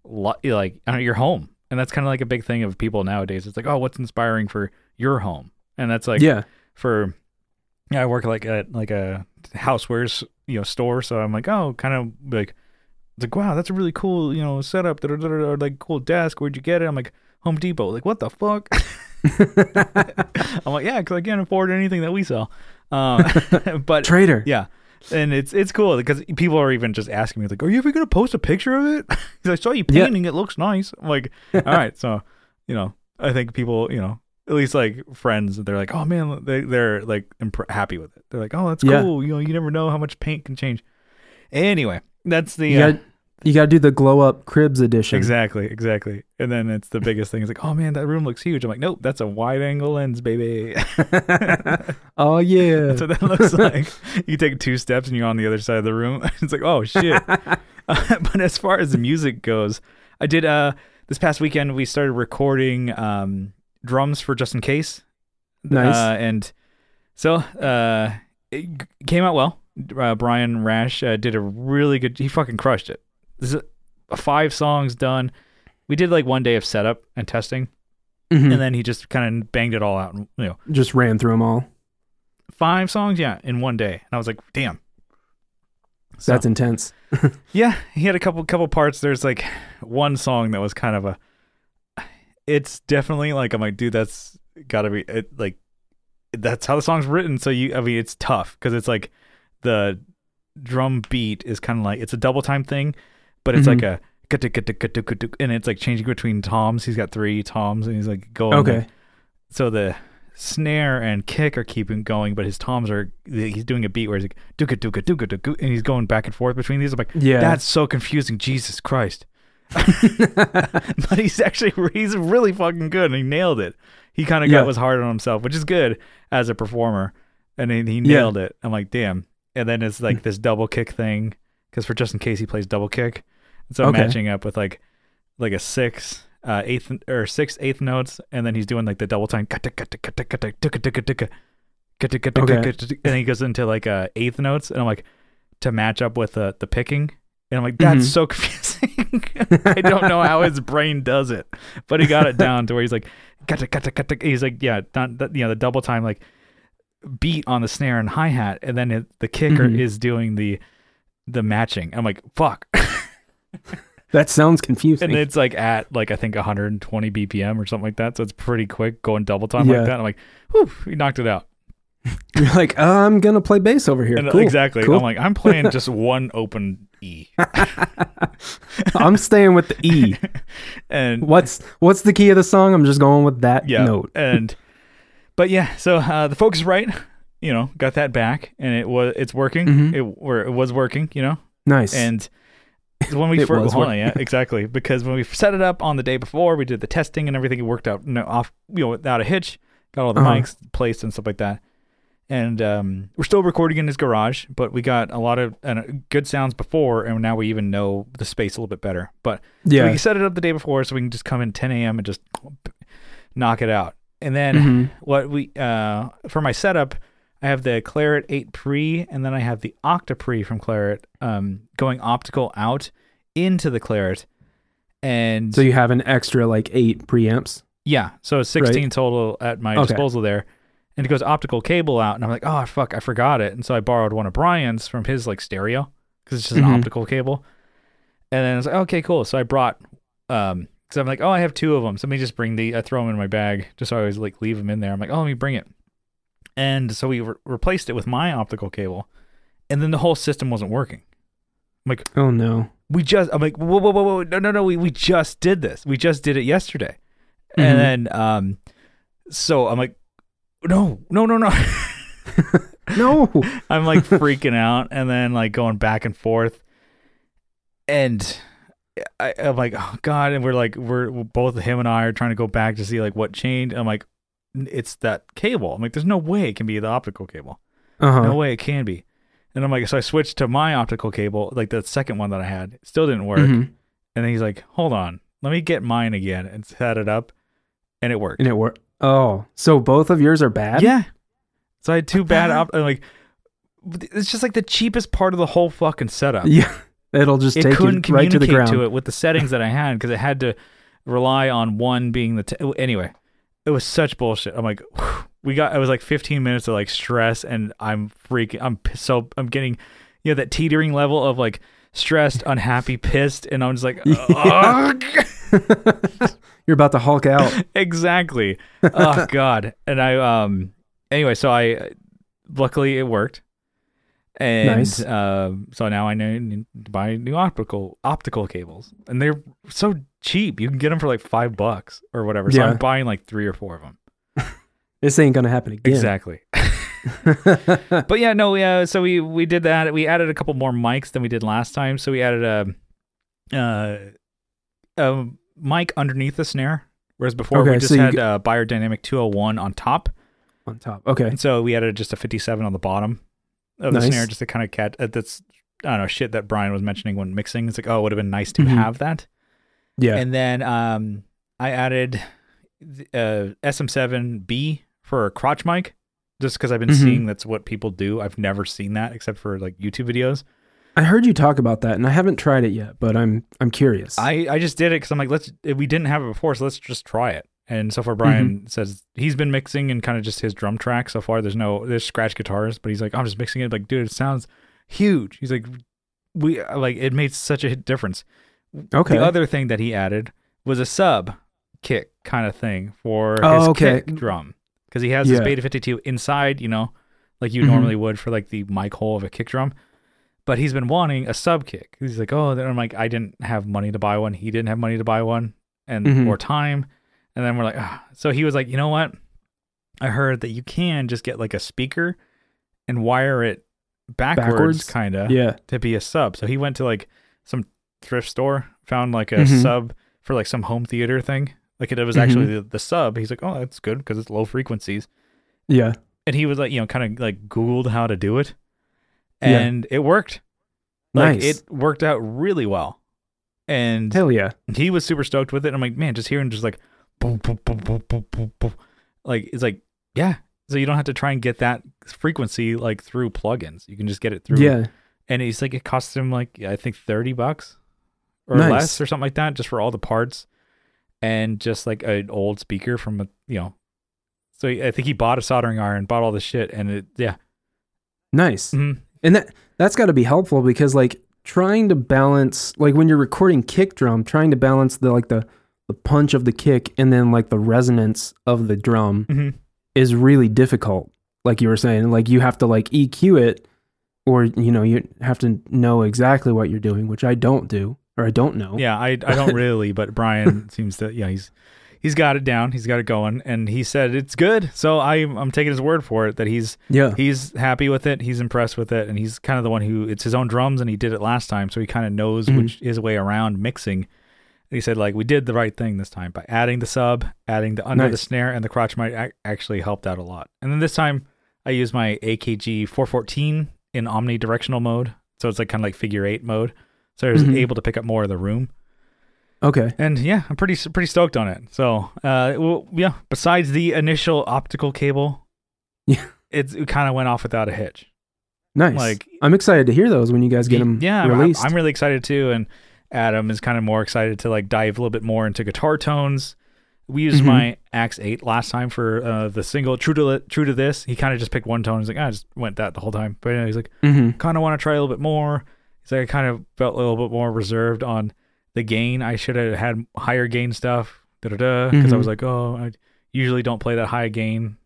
like I don't know, your home, and that's kind of like a big thing of people nowadays. It's like, oh, what's inspiring for your home, and that's like yeah. for yeah, I work like at like a housewares you know store, so I'm like, oh, kind of like it's like wow, that's a really cool you know setup, da, da, da, da, like cool desk. Where'd you get it? I'm like Home Depot. Like what the fuck? *laughs* *laughs* I'm like yeah, because I can't afford anything that we sell. Um, *laughs* but Trader. yeah. And it's it's cool because people are even just asking me like, "Are you ever gonna post a picture of it?" *laughs* Because I saw you Yeah. painting; it looks nice. I'm like, *laughs* all right, so you know, I think people, you know, at least like friends, they're like, "Oh man," they they're like imp- happy with it. They're like, "Oh, that's Yeah. cool." You know, you never know how much paint can change. Anyway, that's the You uh, you got to do the glow up cribs edition. exactly exactly. And then it's the biggest thing. It's like, "Oh man, that room looks huge." I'm like, "Nope, that's a wide angle lens, baby." *laughs* *laughs* oh yeah. That's what that looks like. You take two steps and you're on the other side of the room. *laughs* It's like, oh shit. Uh, but as far as the music goes, I did uh this past weekend we started recording um drums for just in case. Nice. Uh, and so uh it g- came out well. Uh, Brian Rash uh, did a really good he fucking crushed it. This is five songs done. We did like one day of setup and testing Mhm. and then he just kind of banged it all out, you know. Just ran through them all. Five songs, yeah, in one day. And I was like, damn. So- That's intense. *laughs* Yeah, he had a couple couple parts. There's like one song that was kind of a. It's definitely like I'm like, dude, that's gotta be it, like, that's how the song's written. So you, I mean, it's tough because it's like the drum beat is kind of like it's a double time thing, but it's Mhm. like a and it's like changing between toms. He's got three toms, and he's like going. Okay. like- so the snare and kick are keeping going, but his toms are he's doing a beat where he's like duka duka duka duka, and he's going back and forth between these. I'm like, Yeah. that's so confusing. Jesus Christ. *laughs* but he's actually he's really fucking good and he nailed it. He kind of Yeah. got was hard on himself, which is good as a performer. And he, he Yeah. nailed it. I'm like, damn. And then it's like this double kick thing because for just in case he plays double kick, so Okay. matching up with like like a six uh eighth or six eighth notes, and then he's doing like the double time and he goes into like uh eighth notes, and I'm like to match up with the the picking, and I'm like that's Mhm. so confusing. I don't know how his brain does it, but he got it down to where he's like, he's like, yeah, not that, you know, the double time like beat on the snare and hi hat, and then it, the kicker Mhm. is doing the the matching. I'm like, fuck, *laughs* That sounds confusing. and it's like at like I think 120 BPM or something like that, so it's pretty quick going double time Yeah. like that. I'm like, whew, he knocked it out. *laughs* You're like, I'm gonna play bass over here. And, cool. Exactly. Cool. I'm like, I'm playing *laughs* just one open E. I'm staying with the E. and What's what's the key of the song? I'm just going with that yeah. note. and but yeah, so uh, the Focusrite, you know, got that back and it was it's working. Mhm. It or it was working, you know. Nice. And when we *laughs* first, hold yeah, exactly. Because when we set it up on the day before, we did the testing and everything. It worked out no, off, you know, without a hitch. Got all the Uh-huh. mics placed and stuff like that. And um, we're still recording in his garage, but we got a lot of uh, good sounds before, and now we even know the space a little bit better. But so yeah. we set it up the day before, so we can just come in 10 a.m. and just knock it out. And then Mhm. what we uh for my setup i have the Clarett 8 pre and then i have the OctoPre from Clarett um going optical out into the Clarett. And So you have an extra like eight preamps. yeah so it's 16 total at my Okay. disposal there. And it goes optical cable out and i'm like oh fuck i forgot it. And so i borrowed one of brian's from his like stereo because it's just Mhm. an optical cable. And then i was like okay cool. So i brought um because i'm like oh i have two of them so let me just bring the i throw them in my bag just so i always like leave them in there. I'm like oh let me bring it and so we re- replaced it with my optical cable and then the whole system wasn't working i'm like Oh no. we just i'm like whoa whoa whoa, whoa. no no no we, we just did this we just did it yesterday Mhm. and then um so i'm like no no no no *laughs* No. *laughs* i'm like freaking out and then like going back and forth and I, i'm like oh god and we're like we're both him and i are trying to go back to see like what changed i'm like it's that cable i'm like there's no way it can be the optical cable Uh-huh. no way it can be and i'm like so i switched to my optical cable like the second one that i had it still didn't work Mhm. and then he's like hold on let me get mine again and set it up and it worked And it worked. Oh, so both of yours are bad? yeah so i had two bad op- I'm like it's just like the cheapest part of the whole fucking setup Yeah. *laughs* It'll just it take couldn't you right to the communicate ground. to it with the settings that I had because it had to rely on one being the t- anyway. It was such bullshit. I'm like, whew. *sighs* we got. It was like 15 minutes of like stress, and I'm freaking. I'm so I'm getting, you know, that teetering level of like stressed, *laughs* unhappy, pissed, and I'm just like, ugh. *laughs* You're about to Hulk out. *laughs* exactly. Oh God. And I um. Anyway, so I luckily it worked. And Nice. uh, so now I know need to buy new optical optical cables, and they're so cheap. You can get them for like five bucks or whatever. So Yeah. I'm buying like three or four of them. *laughs* This ain't gonna happen again. Exactly. *laughs* *laughs* but yeah, no, we uh, so we we did that. We added a couple more mics than we did last time. So we added a uh a mic underneath the snare, whereas before we just so had uh, Beyerdynamic 201 on top, On top. Okay. and so we added just a 57 on the bottom of the snare, just to kind of catch. Uh, that's I don't know shit that Brian was mentioning when mixing. It's like oh, it would have been nice to Mhm. have that. Yeah. And then um, I added the, uh, SM7B for a crotch mic, just because I've been Mhm. seeing that's what people do. I've never seen that except for like YouTube videos. I heard you talk about that, and I haven't tried it yet, but I'm I'm curious. I, I just did it because I'm like, let's. We didn't have it before, so let's just try it. And so far, Brian Mm-hmm. says he's been mixing and kind of just his drum track so far. There's no there's scratch guitars, but he's like, I'm just mixing it. Like, dude, it sounds huge. He's like, we like it made such a difference. okay. The other thing that he added was a sub kick kind of thing for Oh, his okay. kick drum because he has his Beta 52 inside, you know, like you Mhm. normally would for like the mic hole of a kick drum. But he's been wanting a sub kick. He's like, oh, then I'm like, I didn't have money to buy one. He didn't have money to buy one, and Mhm. or time. And then we're like, ah. so he was like, you know what? I heard that you can just get like a speaker and wire it backwards, Backwards? kind of yeah. to be a sub. So he went to like some thrift store, found like a Mhm. sub for like some home theater thing. Like it was Mhm. actually the, the sub. He's like, oh, that's good because it's low frequencies. Yeah. And he was like, you know, kind of like Googled how to do it, Yeah. and it worked. Like Nice. it worked out really well, and Hell yeah. he was super stoked with it. I'm like, man, just hearing just like boom, boom, boom, boom, boom, boom, boom. Like it's like, yeah. So you don't have to try and get that frequency like through plugins. You can just get it through Yeah. and it's like it cost him like I think thirty bucks or Nice. less or something like that just for all the parts and just like an old speaker from a you know. So I think he bought a soldering iron, bought all this shit, and it yeah. Nice. Mhm. And that that's got to be helpful because like trying to balance like when you're recording kick drum, trying to balance the like the the punch of the kick and then like the resonance of the drum Mhm. is really difficult. Like you were saying, like you have to like EQ it or you know, you have to know exactly what you're doing, which I don't do or I don't know. Yeah, I I don't *laughs* really, but Brian seems to yeah he's he's got it down, he's got it going, and he said it's good. So I I'm taking his word for it that he's Yeah. he's happy with it, he's impressed with it, and he's kind of the one who it's his own drums and he did it last time, so he kind of knows Mhm. which his way around mixing. He said like we did the right thing this time by adding the sub, adding the under the snare, and the crotch ac- actually helped out a lot. And then this time I used my AKG 414 in omnidirectional mode, so it's like kind of like figure eight mode. So I was Mhm. able to pick up more of the room. Okay. And yeah, I'm pretty pretty stoked on it. So, uh, well, yeah. Besides the initial optical cable, Yeah. it's, it kind of went off without a hitch. Nice. Like, I'm excited to hear those when you guys get them yeah, I'm- I'm, really excited too. And Adam is kind of more excited to like dive a little bit more into guitar tones. We used Mhm. my AX8 last time for uh, the single "True to True to This." He kind of just picked one tone. He's like, "Ah, I just went that the whole time. But yeah, he's like, mm-hmm. kind of want to try a little bit more. He's like, I kind of felt a little bit more reserved on the gain. I should have had higher gain stuff, da da da. Because I Mhm. was like, oh, I usually don't play that high gain.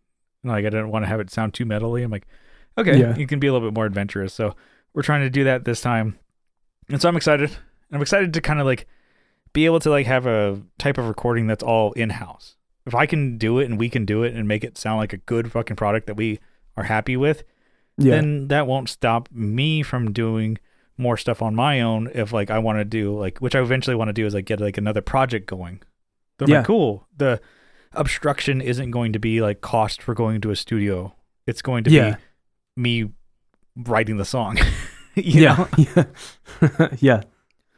Like, I didn't want to have it sound too metally. I'm like, okay, Yeah. you can be a little bit more adventurous. So we're trying to do that this time, and so I'm excited. I'm excited to kind of like be able to like have a type of recording that's all in house. If I can do it and we can do it and make it sound like a good fucking product that we are happy with, Yeah. then that won't stop me from doing more stuff on my own if like I want to do like which I eventually want to do is like get like another project going. They're Yeah. like cool. The obstruction isn't going to be like cost for going to a studio. It's going to Yeah. be me writing the song. *laughs* you yeah. *laughs*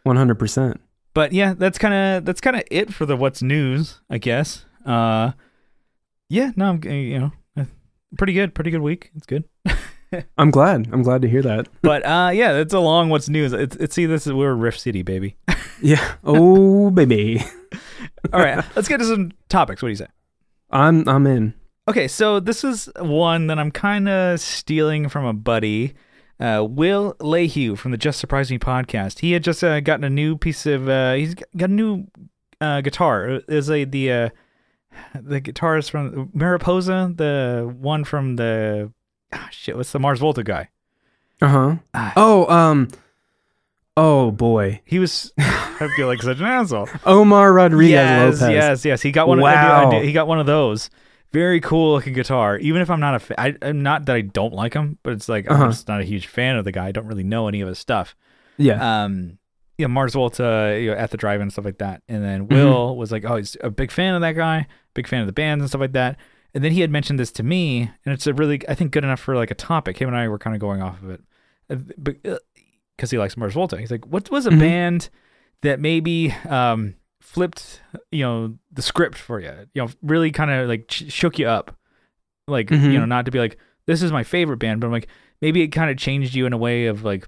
Yeah. yeah. 100%. But yeah, that's kind of that's kind of it for the what's news, I guess. Uh yeah, no, I'm you know, uh, pretty good, pretty good week. It's good. *laughs* I'm glad. I'm glad to hear that. *laughs* but uh, yeah, it's a long what's news. It's, it's see, this is we're Rift City, baby. *laughs* Yeah. Oh, baby. All right, let's get to some topics. What do you say? I'm I'm in. Okay, so this is one that I'm kind of stealing from a buddy, uh, Will Lehue from the Just Surprise Me podcast. He had just uh, gotten a new piece of. Uh, he's got a new uh, guitar. Is a the uh, the guitarist from Mariposa, the one from the ah, shit. What's the Mars Volta guy? Uh huh. Ah. Oh, um. Oh boy, He was. I feel like such an asshole. *laughs* Omar Rodriguez yes, Lopez. yes, yes. He got one. Of, I Wow. I do- he got one of those. Very cool looking guitar. Even if I'm not a, fa- I, I'm not that I don't like him, but it's like Uh-huh. I'm just not a huge fan of the guy. I don't really know any of his stuff. Yeah. Um, yeah, Mars Volta, you know, at the drive and stuff like that. And then Mm-hmm. Will was like, oh, he's a big fan of that guy, big fan of the bands and stuff like that. And then he had mentioned this to me, and it's a really, I think, good enough for like a topic. Him and I were kind of going off of it, because he likes Mars Volta. He's like, what was a Mhm. band that maybe um, flipped, you know, the script for you? You know, really kind of like sh- shook you up, like Mhm. you know, not to be like, this is my favorite band, but I'm like, maybe it kind of changed you in a way of like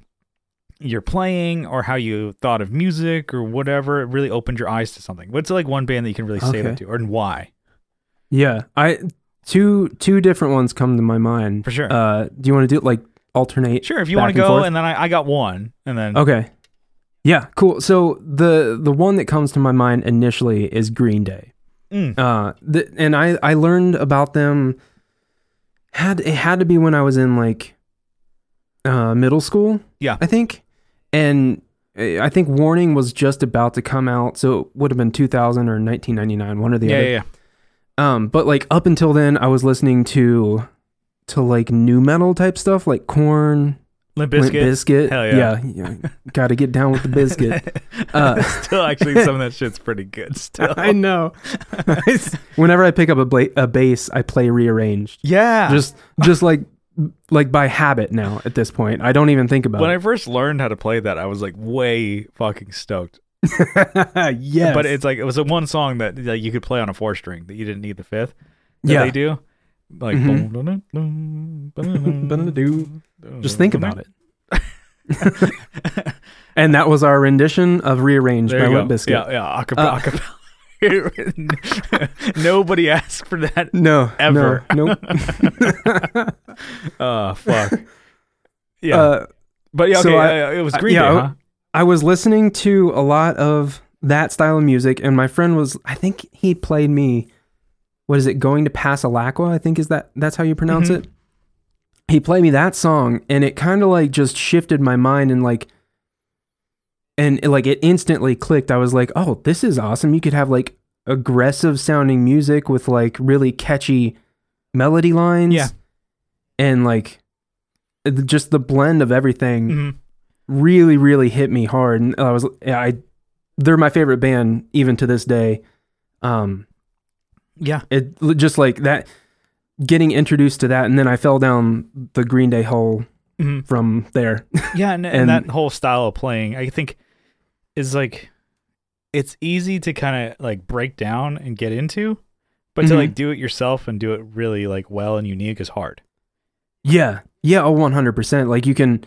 you're playing or how you thought of music or whatever. It really opened your eyes to something. What's like one band that you can really say that to, or and why? Yeah. I two two different ones come to my mind. For sure. Uh, do you want to do like alternate? Sure, if you want to go, forth? and then I, I got one, and then Okay. Yeah, cool. So the the one that comes to my mind initially is Green Day. Mm. Uh, the, and I I learned about them had it had to be when I was in like uh middle school. Yeah. I think. And uh, I think Warning was just about to come out, so it would have been 2000 or 1999, one or the yeah, other. yeah, yeah. Um, but like up until then, I was listening to to like new metal type stuff, like Korn, Limp Limp Bizkit. Biscuit. Hell yeah. yeah, got to get down with the biscuit. *laughs* Uh, still, actually, some of that *laughs* shit's pretty good. Still, I know. *laughs* Whenever I pick up a, bla- a bass, I play rearranged. yeah. Just just like like by habit now. At this point, I don't even think about it. when I first learned how to play that, I was like way fucking stoked. yes, But it's like it was a one song that like, you could play on a four string that you didn't need the fifth. That Yeah. they do. Like, Mhm. just think about it. and that was our rendition of rearranged There by you Limp go. Bizkit. Yeah, yeah. Acapella. acapella. Nobody asked for that. No, Ever. No, nope. Oh fuck. Yeah, Uh, but yeah, so. I- uh, it was I- Green yeah, Day, I- huh? I was listening to a lot of that style of music, and my friend was, I think he played me, what is it, Going to Pasalacqua? I think is that, that's how you pronounce Mhm. it. He played me that song, and it kind of like just shifted my mind and like, and it, like it instantly clicked. I was like, oh, this is awesome. You could have like aggressive sounding music with like really catchy melody lines. Yeah. And like, just the blend of everything Mhm. really really hit me hard and i was i they're my favorite band even to this day um Yeah, it just like that getting introduced to that and then i fell down the green day hole Mhm. from there *laughs* yeah, and, and And- that whole style of playing, I think, is like it's easy to kind of like break down and get into, but to Mhm. like do it yourself and do it really like well and unique is hard. yeah yeah oh 100% like you can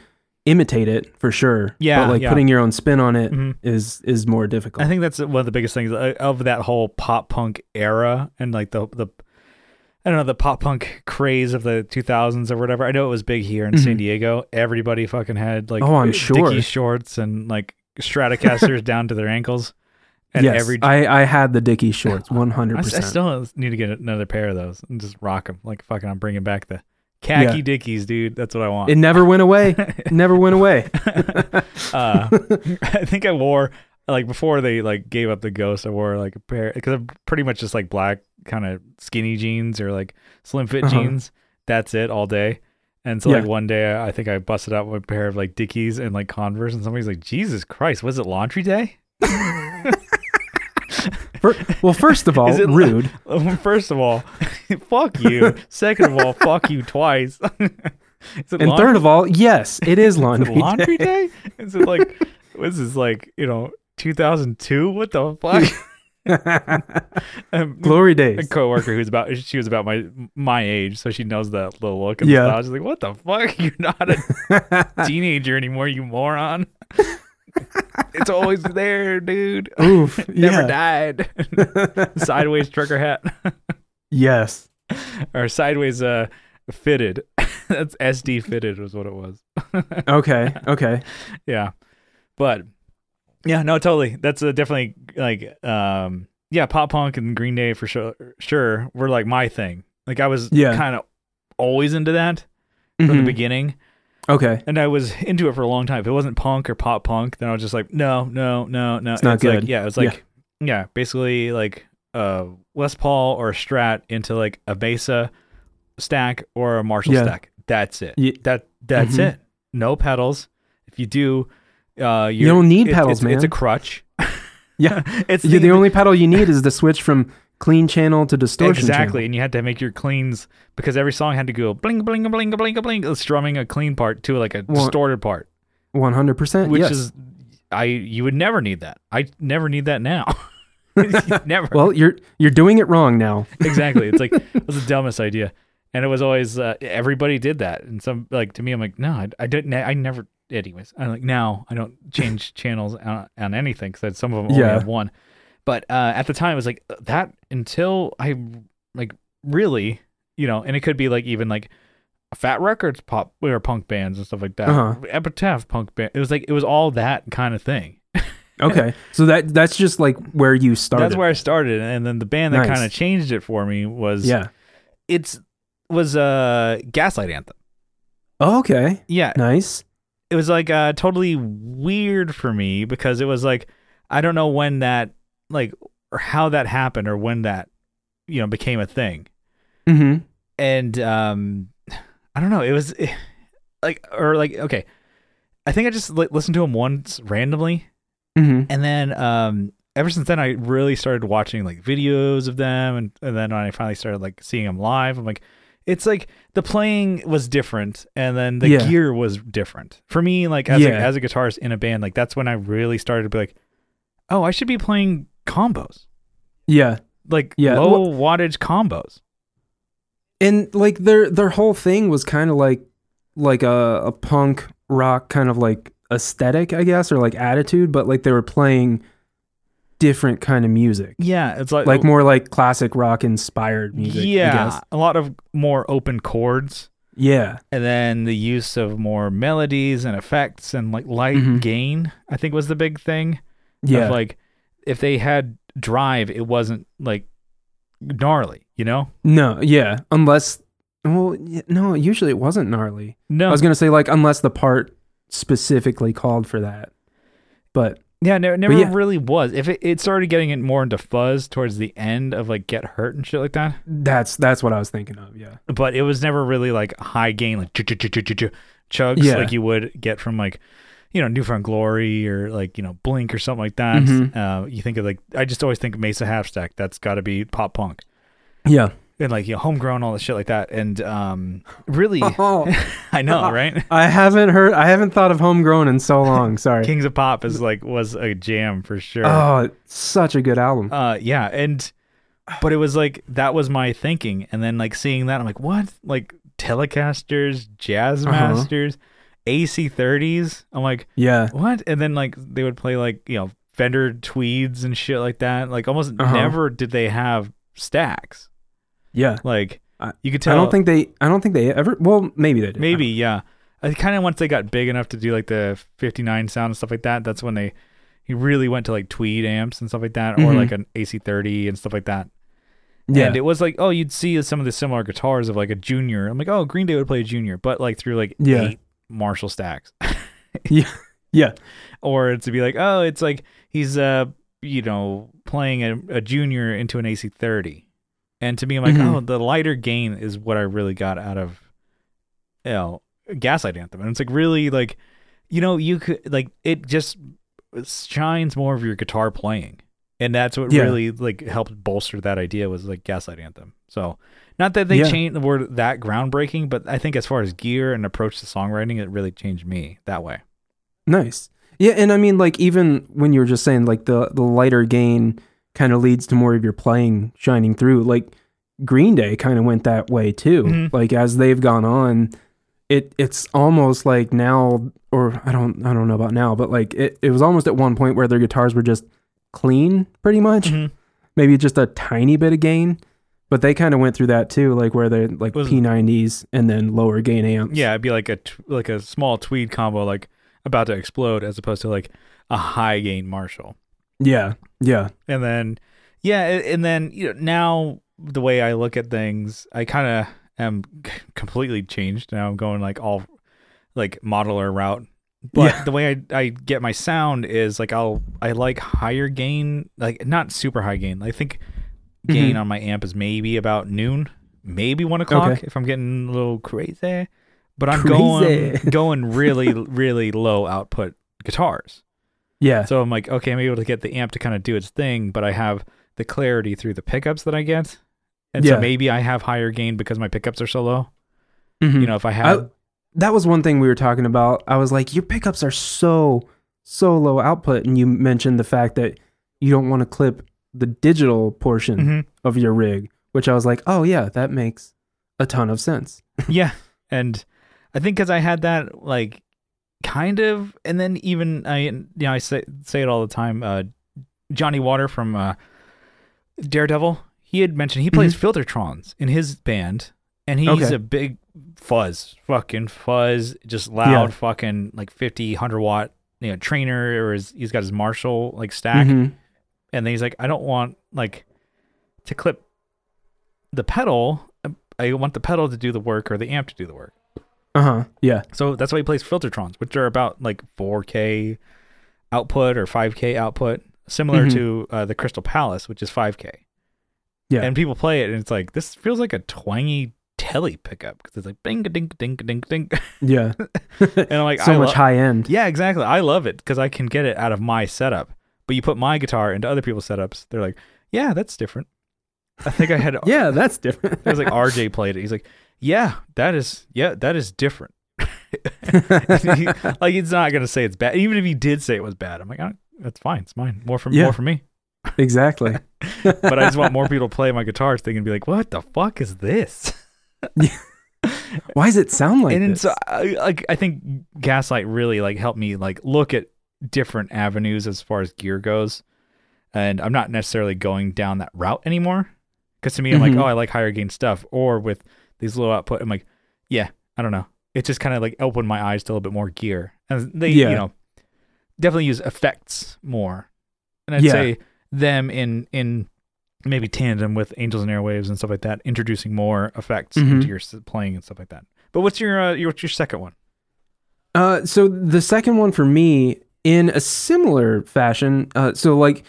imitate it for sure Yeah, but like yeah. putting your own spin on it is Mhm. is more difficult I think that's one of the biggest things uh, of that whole pop punk era and like the the I don't know the pop punk craze of the 2000s or whatever. I know it was big here in San Mhm. Diego. Everybody fucking had like Oh, I'm sure. Dickie shorts and like Stratocasters *laughs* down to their ankles. And yes every i i had the dickie shorts *laughs* 100% s- I still need to get another pair of those and just rock them. Like fucking, I'm bringing back the khaki Yeah. Dickies, dude. That's what I want. it never went away It *laughs* never went away *laughs* uh, *laughs* I think I wore like before they like gave up the ghost. I wore like a pair because I'm pretty much just like black kind of skinny jeans or like slim fit Uh-huh. jeans. That's it all day. And so like one day I think I busted out with a pair of like Dickies and like Converse, and somebody's like, "Jesus Christ, was it laundry day?" Well first of *laughs* all Is it- rude *laughs* First of all, *laughs* fuck you. Second of all, fuck you twice. And laundry- third of all, yes, it is Is it laundry, laundry day. day? Is it like, what is this like, you know, 2002? What the fuck? Um, Glory days. a coworker who's about she was about my my age, so she knows that little look and Yeah. stuff. She's like, "What the fuck? You're not a teenager anymore, you moron." It's always there, dude. *laughs* Oof. *laughs* Never died. *laughs* sideways trucker hat Yes. or sideways uh fitted. That's SD fitted was what it was. Okay. Okay. yeah, but yeah, no, totally. That's uh definitely like um yeah, pop punk and Green Day for sure. Sure, were like my thing. Like I was Yeah. kind of always into that from the Mhm. beginning, Okay. and I was *laughs* into it for a long time. If it wasn't punk or pop punk, then I was just like, no, no, no, no. It's not like, good. yeah, it was like yeah, basically like uh Les Paul or a Strat into like a Mesa stack or a Marshall Yeah. stack. That's it. Ye- That that's Mhm. it. No pedals. If you do, uh, You don't need it's- pedals, it's, It's a crutch. Yeah. *laughs* it's Yeah, the only pedal you need is the switch from clean channel to distortion exactly, channel. and you had to make your cleans because every song had to go bling bling bling bling bling, strumming a clean part to like a Well, distorted part, One hundred percent. which Yes. is I you would never need that. I never need that now. *laughs* *laughs* never. well, you're you're doing it wrong now. *laughs* exactly. It's like it was the dumbest idea, and it was always uh, everybody did that. And some like to me, I'm like, no, I, I didn't. I never. Anyways, I'm like now I don't change channels on, on anything because some of them only Yeah. have one. But uh, at the time, it was like that until I like really, you know, and it could be like even like Fat Records pop or punk bands and stuff like that. Uh-huh. Epitaph punk band. It was like it was all that kind of thing. *laughs* Okay, so that that's just like where you started. That's where I started, and then the band that Nice. kind of changed it for me was yeah. it's was uh Gaslight Anthem. Oh, okay. Yeah, Nice. it was like uh totally weird for me because it was like I don't know when that like or how that happened or when that you know became a thing. Mm-hmm. And um I don't know, it was eh, like or like okay. I think I just li- listened to him once randomly Mm-hmm. and then um ever since then I really started watching like videos of them and, and then when I finally started like seeing them live I'm like it's like the playing was different and then the Yeah. gear was different for me like as, a, Yeah. as a guitarist in a band like that's when I really started to be like oh I should be playing combos. Yeah. like Yeah, low wattage combos. and like their their whole thing was kind of like like a, a punk rock kind of like aesthetic i guess or like attitude but like they were playing different kind of music. Yeah it's like like more like classic rock inspired music I yeah a lot of more open chords. Yeah. And then the use of more melodies and effects and like light Mhm. gain i think was the big thing. Yeah. of like if they had drive it wasn't like gnarly you know? No yeah unless well no usually it wasn't gnarly. No. I was gonna say like unless the part specifically called for that but yeah never, never yeah. really was. If it, it started getting it more into fuzz towards the end of like get hurt and shit like that. That's that's what i was thinking of yeah. But it was never really like high gain like ch- ch- ch- ch- ch- chugs Yeah. like you would get from like you know newfound glory or like you know blink or something like that Mhm. uh, you think of like i just always think mesa half stack that's got to be pop punk yeah and like you know homegrown all the shit like that and um really *laughs* oh *laughs* i know right *laughs* I haven't heard. I haven't thought of homegrown in so long. Sorry. kings of pop is like was a jam for sure Oh, such a good album. uh yeah and but it was like that was my thinking and then like seeing that i'm like what like telecasters jazz Uh-huh. Masters ac30s i'm like yeah. what and then like they would play like you know fender tweeds and shit like that like almost Uh-huh. never did they have stacks Yeah. like I- you could tell I don't think they. I don't think they ever. Well, maybe they did. Maybe, yeah. I kind of once they got big enough to do like the 59 sound and stuff like that, that's when they he really went to like tweed amps and stuff like that, or Mhm. like an AC30 and stuff like that. Yeah. And it was like, oh, you'd see some of the similar guitars of like a junior. I'm like, oh, Green Day would play a junior, but like through like Yeah. eight Marshall stacks. *laughs* yeah. Yeah. Or to be like, oh, it's like he's uh, you know, playing a, a junior into an AC30. And to me, I'm like, Mhm. oh, the lighter gain is what I really got out of, you know, Gaslight Anthem. And it's like really like, you know, you could like it just shines more of your guitar playing, and that's what Yeah. really like helped bolster that idea was like Gaslight Anthem. So not that they Yeah. changed word that groundbreaking, but I think as far as gear and approach to songwriting, it really changed me that way. Nice. Yeah, and I mean, like even when you were just saying like the the lighter gain kind of leads to more of your playing shining through. Like Green Day kind of went that way too. Mhm. Like as they've gone on, it it's almost like now or I don't I don't know about now, but like it, it was almost at one point where their guitars were just clean pretty much. Mhm. Maybe just a tiny bit of gain. But they kind of went through that too, like where they're like Was- P90s and then lower gain amps. Yeah, it'd be like a t- like a small tweed combo, like about to explode, as opposed to like a high gain Marshall. Yeah. Yeah. And then, yeah, and then you know now the way I look at things, I kind of am c- completely changed. Now I'm going like all like modeler route. But Yeah. the way I, I get my sound is like I'll I like higher gain, like not super high gain. I think gain Mhm. on my amp is maybe about noon, maybe one o'clock Okay. if I'm getting a little crazy. But I'm Crazy. going *laughs* going really really low output guitars. Yeah. So I'm like, okay, I'm able to get the amp to kind of do its thing, but I have the clarity through the pickups that I get. And Yeah. so maybe I have higher gain because my pickups are so low. Mhm. You know, if I have that was one thing we were talking about. I was like, your pickups are so so low output, and you mentioned the fact that you don't want to clip the digital portion Mhm. of your rig, which I was like, oh yeah, that makes a ton of sense. *laughs* yeah. And I think because I had that like kind of, and then even I, you know, I say say it all the time. Uh, Johnny Water from uh, Daredevil, he had mentioned he plays Filtertrons in his band, and he's Okay. a big fuzz, fucking fuzz, just loud, Yeah. fucking like 50, 100 watt, you know, Traynor, or his, he's got his Marshall like stack, Mhm. And then he's like, I don't want like to clip the pedal. I want the pedal to do the work or the amp to do the work. Uh huh. Yeah. So that's why he plays Filtertrons, which are about like 4K output or 5K output, similar Mhm. to uh, the Crystal Palace, which is 5K. Yeah. And people play it, and it's like this feels like a twangy telly pickup because it's like ding ding ding ding ding, Yeah. *laughs* and I'm like *laughs* so I much lo- high end. Yeah, exactly. I love it because I can get it out of my setup. But you put my guitar into other people's setups, they're like, yeah, that's different. I think I had *laughs* Yeah, that's different. It was like RJ *laughs* played it. He's like, yeah, that is yeah, that is different. He- *laughs* like he's not gonna say it's bad. Even if he did say it was bad, I'm like, oh, that's fine. It's mine. More for Yeah. more for me. exactly. But I just want more people to play my guitars. They can be like, what the fuck is this? Why does it sound like and this? so I, like I think Gaslight really like helped me like look at different avenues as far as gear goes, and I'm not necessarily going down that route anymore. Because to me, I'm Mhm. like, oh, I like higher gain stuff, or with these low output, I'm like, yeah, I don't know. It just kind of like opened my eyes to a little bit more gear, and they, Yeah. you know, definitely use effects more, and I'd Yeah. say them in in maybe tandem with Angels and Airwaves and stuff like that, introducing more effects Mhm. into your playing and stuff like that. But what's your, uh, your what's your second one? Uh, so the second one for me, in a similar fashion, uh, so like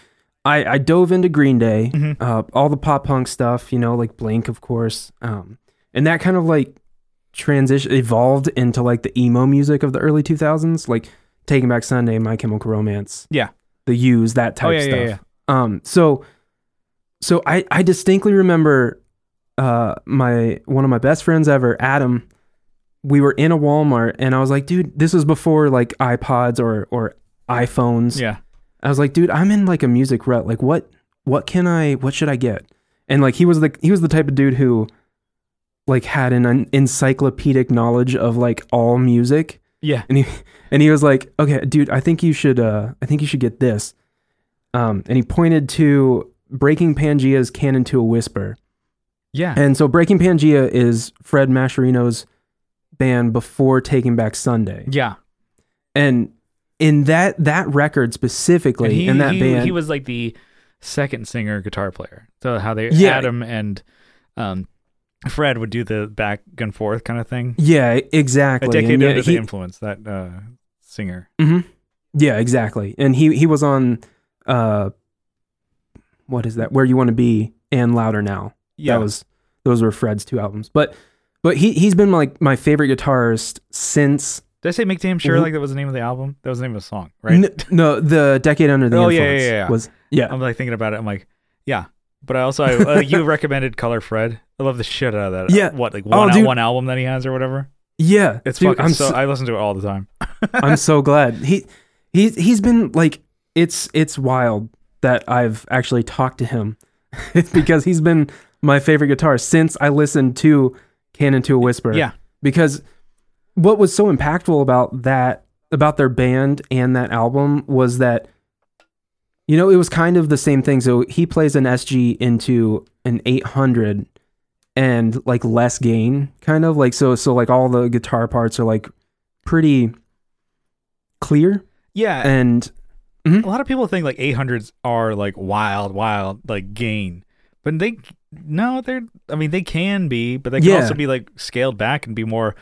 I, I dove into Green Day, Mhm. uh, all the pop punk stuff, you know, like Blink, of course, um, and that kind of like transition evolved into like the emo music of the early 2000s, like Taking Back Sunday, My Chemical Romance, Yeah. the Used, that type Oh, yeah, stuff. yeah, yeah. Um, so, so I, I distinctly remember, uh, my, one of my best friends ever, Adam, we were in a Walmart and I was like, dude, this was before like iPods or, or iPhones. Yeah. I was like, dude, I'm in like a music rut. Like what, what can I, what should I get? And like, he was the, he was the type of dude who like had an en- encyclopedic knowledge of like all music Yeah. and he and he was like, "Okay, dude, I think you should uh I think you should get this." Um and he pointed to Breaking Pangaea's Cannon to a Whisper. Yeah. And so Breaking Pangaea is Fred Mascherino's band before Taking Back Sunday. yeah. And in that that record specifically And he, in that he, band he was like the second singer guitar player. So how they Yeah. Adam and um Fred would do the back and forth kind of thing. Yeah, exactly. A decade yeah, under the he- influence that uh singer. Mhm. Yeah, exactly. And he he was on uh what is that? Where You Want to Be and Louder Now. Yeah. That was those were Fred's two albums. But but he he's been like my favorite guitarist since Did I say make damn sure Mhm. like that was the name of the album? That was the name of the song, right? N- no the Decade Under the Oh, yeah, Influence yeah, yeah. was yeah. I'm like thinking about it. I'm like, yeah. But I also I, uh, you *laughs* recommended Color Fred. I love the shit out of that. Yeah. What like Oh, one dude. one album that he has or whatever. yeah. It's dude, fucking I'm so, so, I listen to it all the time. *laughs* I'm so glad. He he's he's been like it's it's wild that I've actually talked to him. *laughs* because he's been my favorite guitarist since I listened to Cannon to a Whisper. Yeah. Because what was so impactful about that about their band and that album was that you know, it was kind of the same thing. So he plays an SG into an 800 and like less gain kind of like so so like all the guitar parts are like pretty clear Yeah, and a mm-hmm. lot of people think like 800s are like wild, wild, like gain, but they no, they're. I mean, they can be, but they can Yeah. also be like scaled back and be more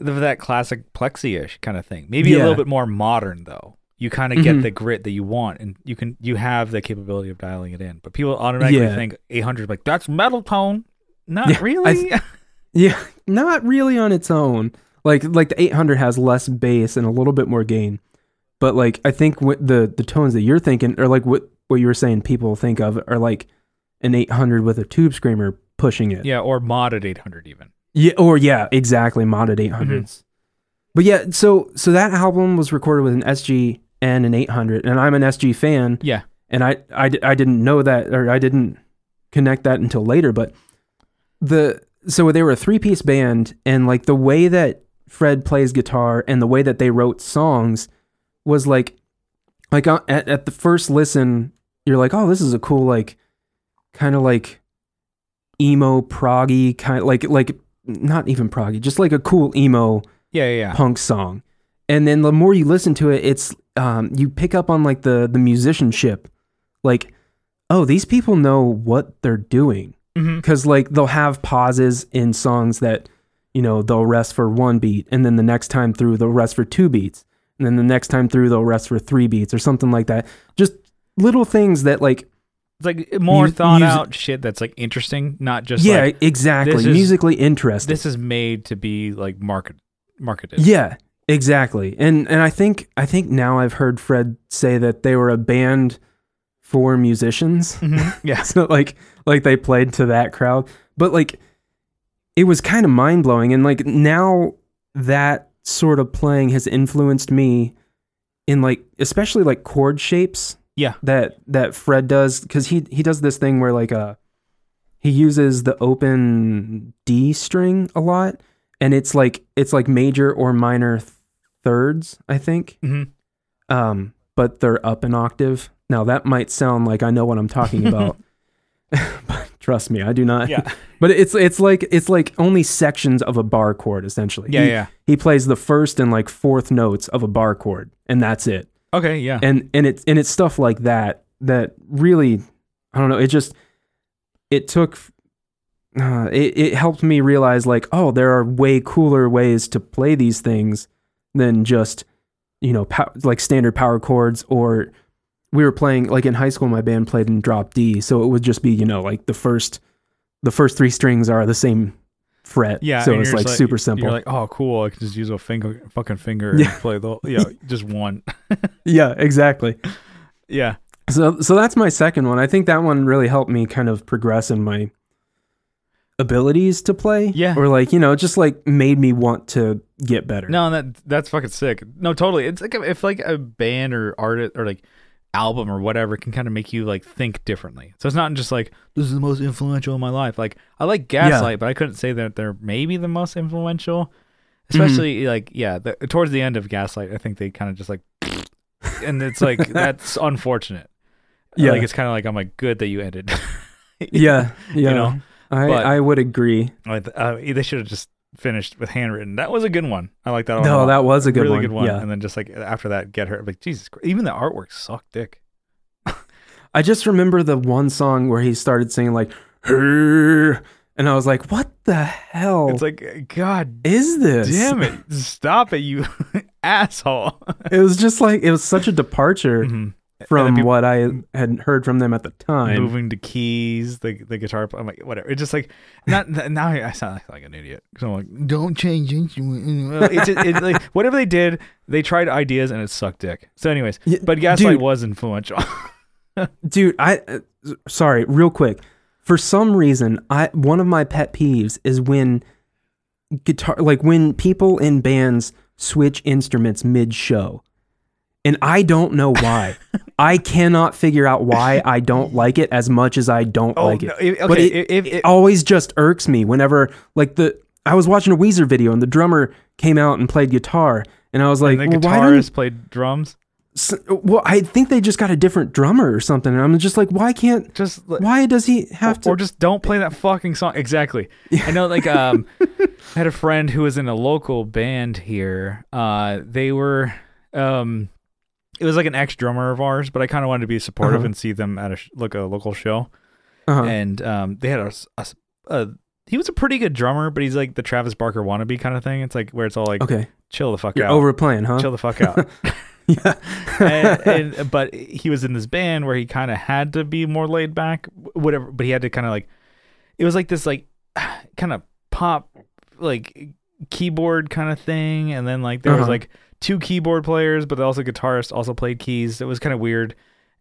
that classic plexi-ish kind of thing. Maybe a little bit more modern though. You kind of get Mhm. the grit that you want, and you can you have the capability of dialing it in. But people automatically Yeah. think 800 like that's metal tone. Not Yeah, really. Yeah, not really on its own. Like like the 800 has less bass and a little bit more gain, but like I think what the the tones that you're thinking or like what what you were saying people think of are like an 800 with a tube screamer pushing it. yeah, or modded 800 even. Yeah, or yeah, exactly modded 800s. But yeah, so so that album was recorded with an SG and an 800, and I'm an SG fan, Yeah. and I, I, I didn't know that or I didn't connect that until later but the so they were a three piece band and like the way that Fred plays guitar and the way that they wrote songs was like like uh, at, at the first listen you're like oh this is a cool like kind of like emo proggy kind like like not even proggy just like a cool emo Yeah, yeah, yeah. punk song. And then the more you listen to it, it's um, you pick up on like the the musicianship, like oh these people know what they're doing because like they'll have pauses in songs that you know they'll rest for one beat and then the next time through they'll rest for two beats and then the next time through they'll rest for three beats or something like that. Just little things that like It's like more Mu- thought music- out shit that's like interesting, not just yeah like exactly is- musically interesting. this is made to be like market marketed. Yeah, exactly. And and I think I think now I've heard Fred say that they were a band for musicians. Mhm. *laughs* Yeah. so like like they played to that crowd. But like it was kind of mind blowing and like now that sort of playing has influenced me in like especially like chord shapes Yeah. that that Fred does cuz he he does this thing where like uh he uses the open D string a lot and it's like it's like major or minor th- thirds, I think. hmm Um but they're up an octave. Now that might sound like I know what I'm talking *laughs* about. *laughs* but trust me, I do not. Yeah. *laughs* But it's it's like it's like only sections of a bar chord essentially. Yeah, He- yeah. He plays the first and like fourth notes of a bar chord and that's it Okay, yeah. and and it's and it's stuff like that that really i don't know it just it took uh, it, it helped me realize like oh there are way cooler ways to play these things than just you know pow- like standard power chords or we were playing like in high school my band played in drop d so it would just be you know like the first the first three strings are the same fret yeah. so it's you're like super simple You're like, oh, cool. I can just use a finger, fucking finger, Yeah. and *laughs* play the yeah, *laughs* just one. *laughs* yeah exactly Yeah, So so that's my second one. I think that one really helped me kind of progress in my abilities to play. Yeah. Or like, you know, just like made me want to get better. no, that that's fucking sick. No, totally. It's like if like a band or artist or like album or whatever can kind of make you like think differently. So it's not just like this is the most influential in my life. Like I like Gaslight, but I couldn't say that they're maybe the most influential. Especially like yeah, the, towards the end of Gaslight, I think they kind of just like, *laughs* and it's like *laughs* that's unfortunate. Yeah. like it's kind of like I'm like good that you ended. *laughs* Yeah. Yeah. know, I, but- I would agree. Like, uh, they should have just finished with handwritten. That was a good one. I like that. No, lot. that was a good one. really one. good one. Yeah. And then just like after that, Get Hurt. Like Jesus, Christ. even the artwork sucked dick. I just remember the one song where he started singing like "Her," and I was like, "What the hell It's like God is this?" damn it, stop it, you *laughs* asshole. It was just like it was such a departure Mhm. From what I had heard from them at the time. Moving to keys, the the guitar. I'm like whatever. It's just like not *laughs* now. I sound like, like an idiot. because I'm like, don't change instrument. It's like *laughs* whatever they did, they tried ideas and it sucked dick. So, anyways, but Gaslight dude. was influential. *laughs* dude i uh, sorry real quick for some reason i one of my pet peeves is when guitar like when people in bands switch instruments mid show and I don't know why. *laughs* I cannot figure out why I don't like it as much as I don't like it. no, if- but it, if- it always just irks me whenever like the I was watching a Weezer video and the drummer came out and played guitar and I was like, and the well, why guitarist don't played drums. s- well, I think they just got a different drummer or something. And I'm just like, why can't Just why does he have to or just don't play that fucking song. Exactly. I know. Like, um, *laughs* I had a friend who was in a local band here. Uh, they were, um, it was like an ex drummer of ours, but I kind of wanted to be supportive Uh-huh. and see them at a sh- like a local show. uh And um, they had a, a a- he was a pretty good drummer, but he's like the Travis Barker wannabe kind of thing. It's like where it's all like, Okay. chill the fuck You're out, overplaying, huh? chill the fuck out. *laughs* yeah. and, and but he was in this band where he kind of had to be more laid back, whatever. But he had to kind of like, it was like this like *sighs* kind of pop like keyboard kind of thing, and then like there was Uh-huh. like two keyboard players, but also guitarist also played keys. It was kind of weird.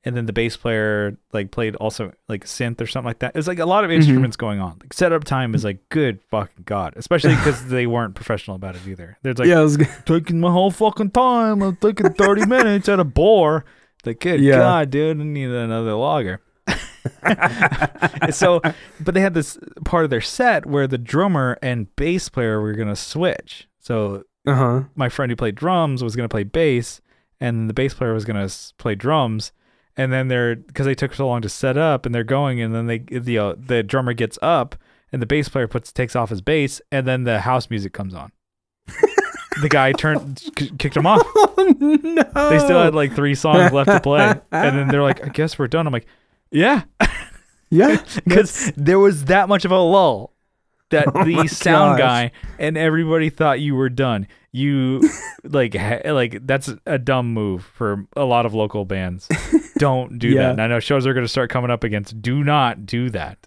And then the bass player like played also like synth or something like that. It was like a lot of mm-hmm. instruments going on. Like setup time is like good fucking god, especially because *laughs* they weren't professional about it either. There's like yeah, I was taking my whole fucking time. I'm taking 30 minutes at a bore. Like, good Yeah. God, dude, I need another logger. *laughs* so, but they had this part of their set where the drummer and bass player were going to switch. So, uh-huh. my friend who played drums was going to play bass, and the bass player was going to play drums. And then they're because they took so long to set up, and they're going, and then they the uh, the drummer gets up, and the bass player puts takes off his bass, and then the house music comes on. *laughs* the guy turned kicked him off. Oh no. They still had like three songs left to play, and then they're like, "I guess we're done." I'm like, "Yeah," Yeah. *laughs* because there was that much of a lull that *laughs* Oh the sound gosh. guy and everybody thought you were done. You *laughs* like ha- like that's a dumb move for a lot of local bands. *laughs* Don't do Yeah. that. And I know shows are going to start coming up against. Do not do that.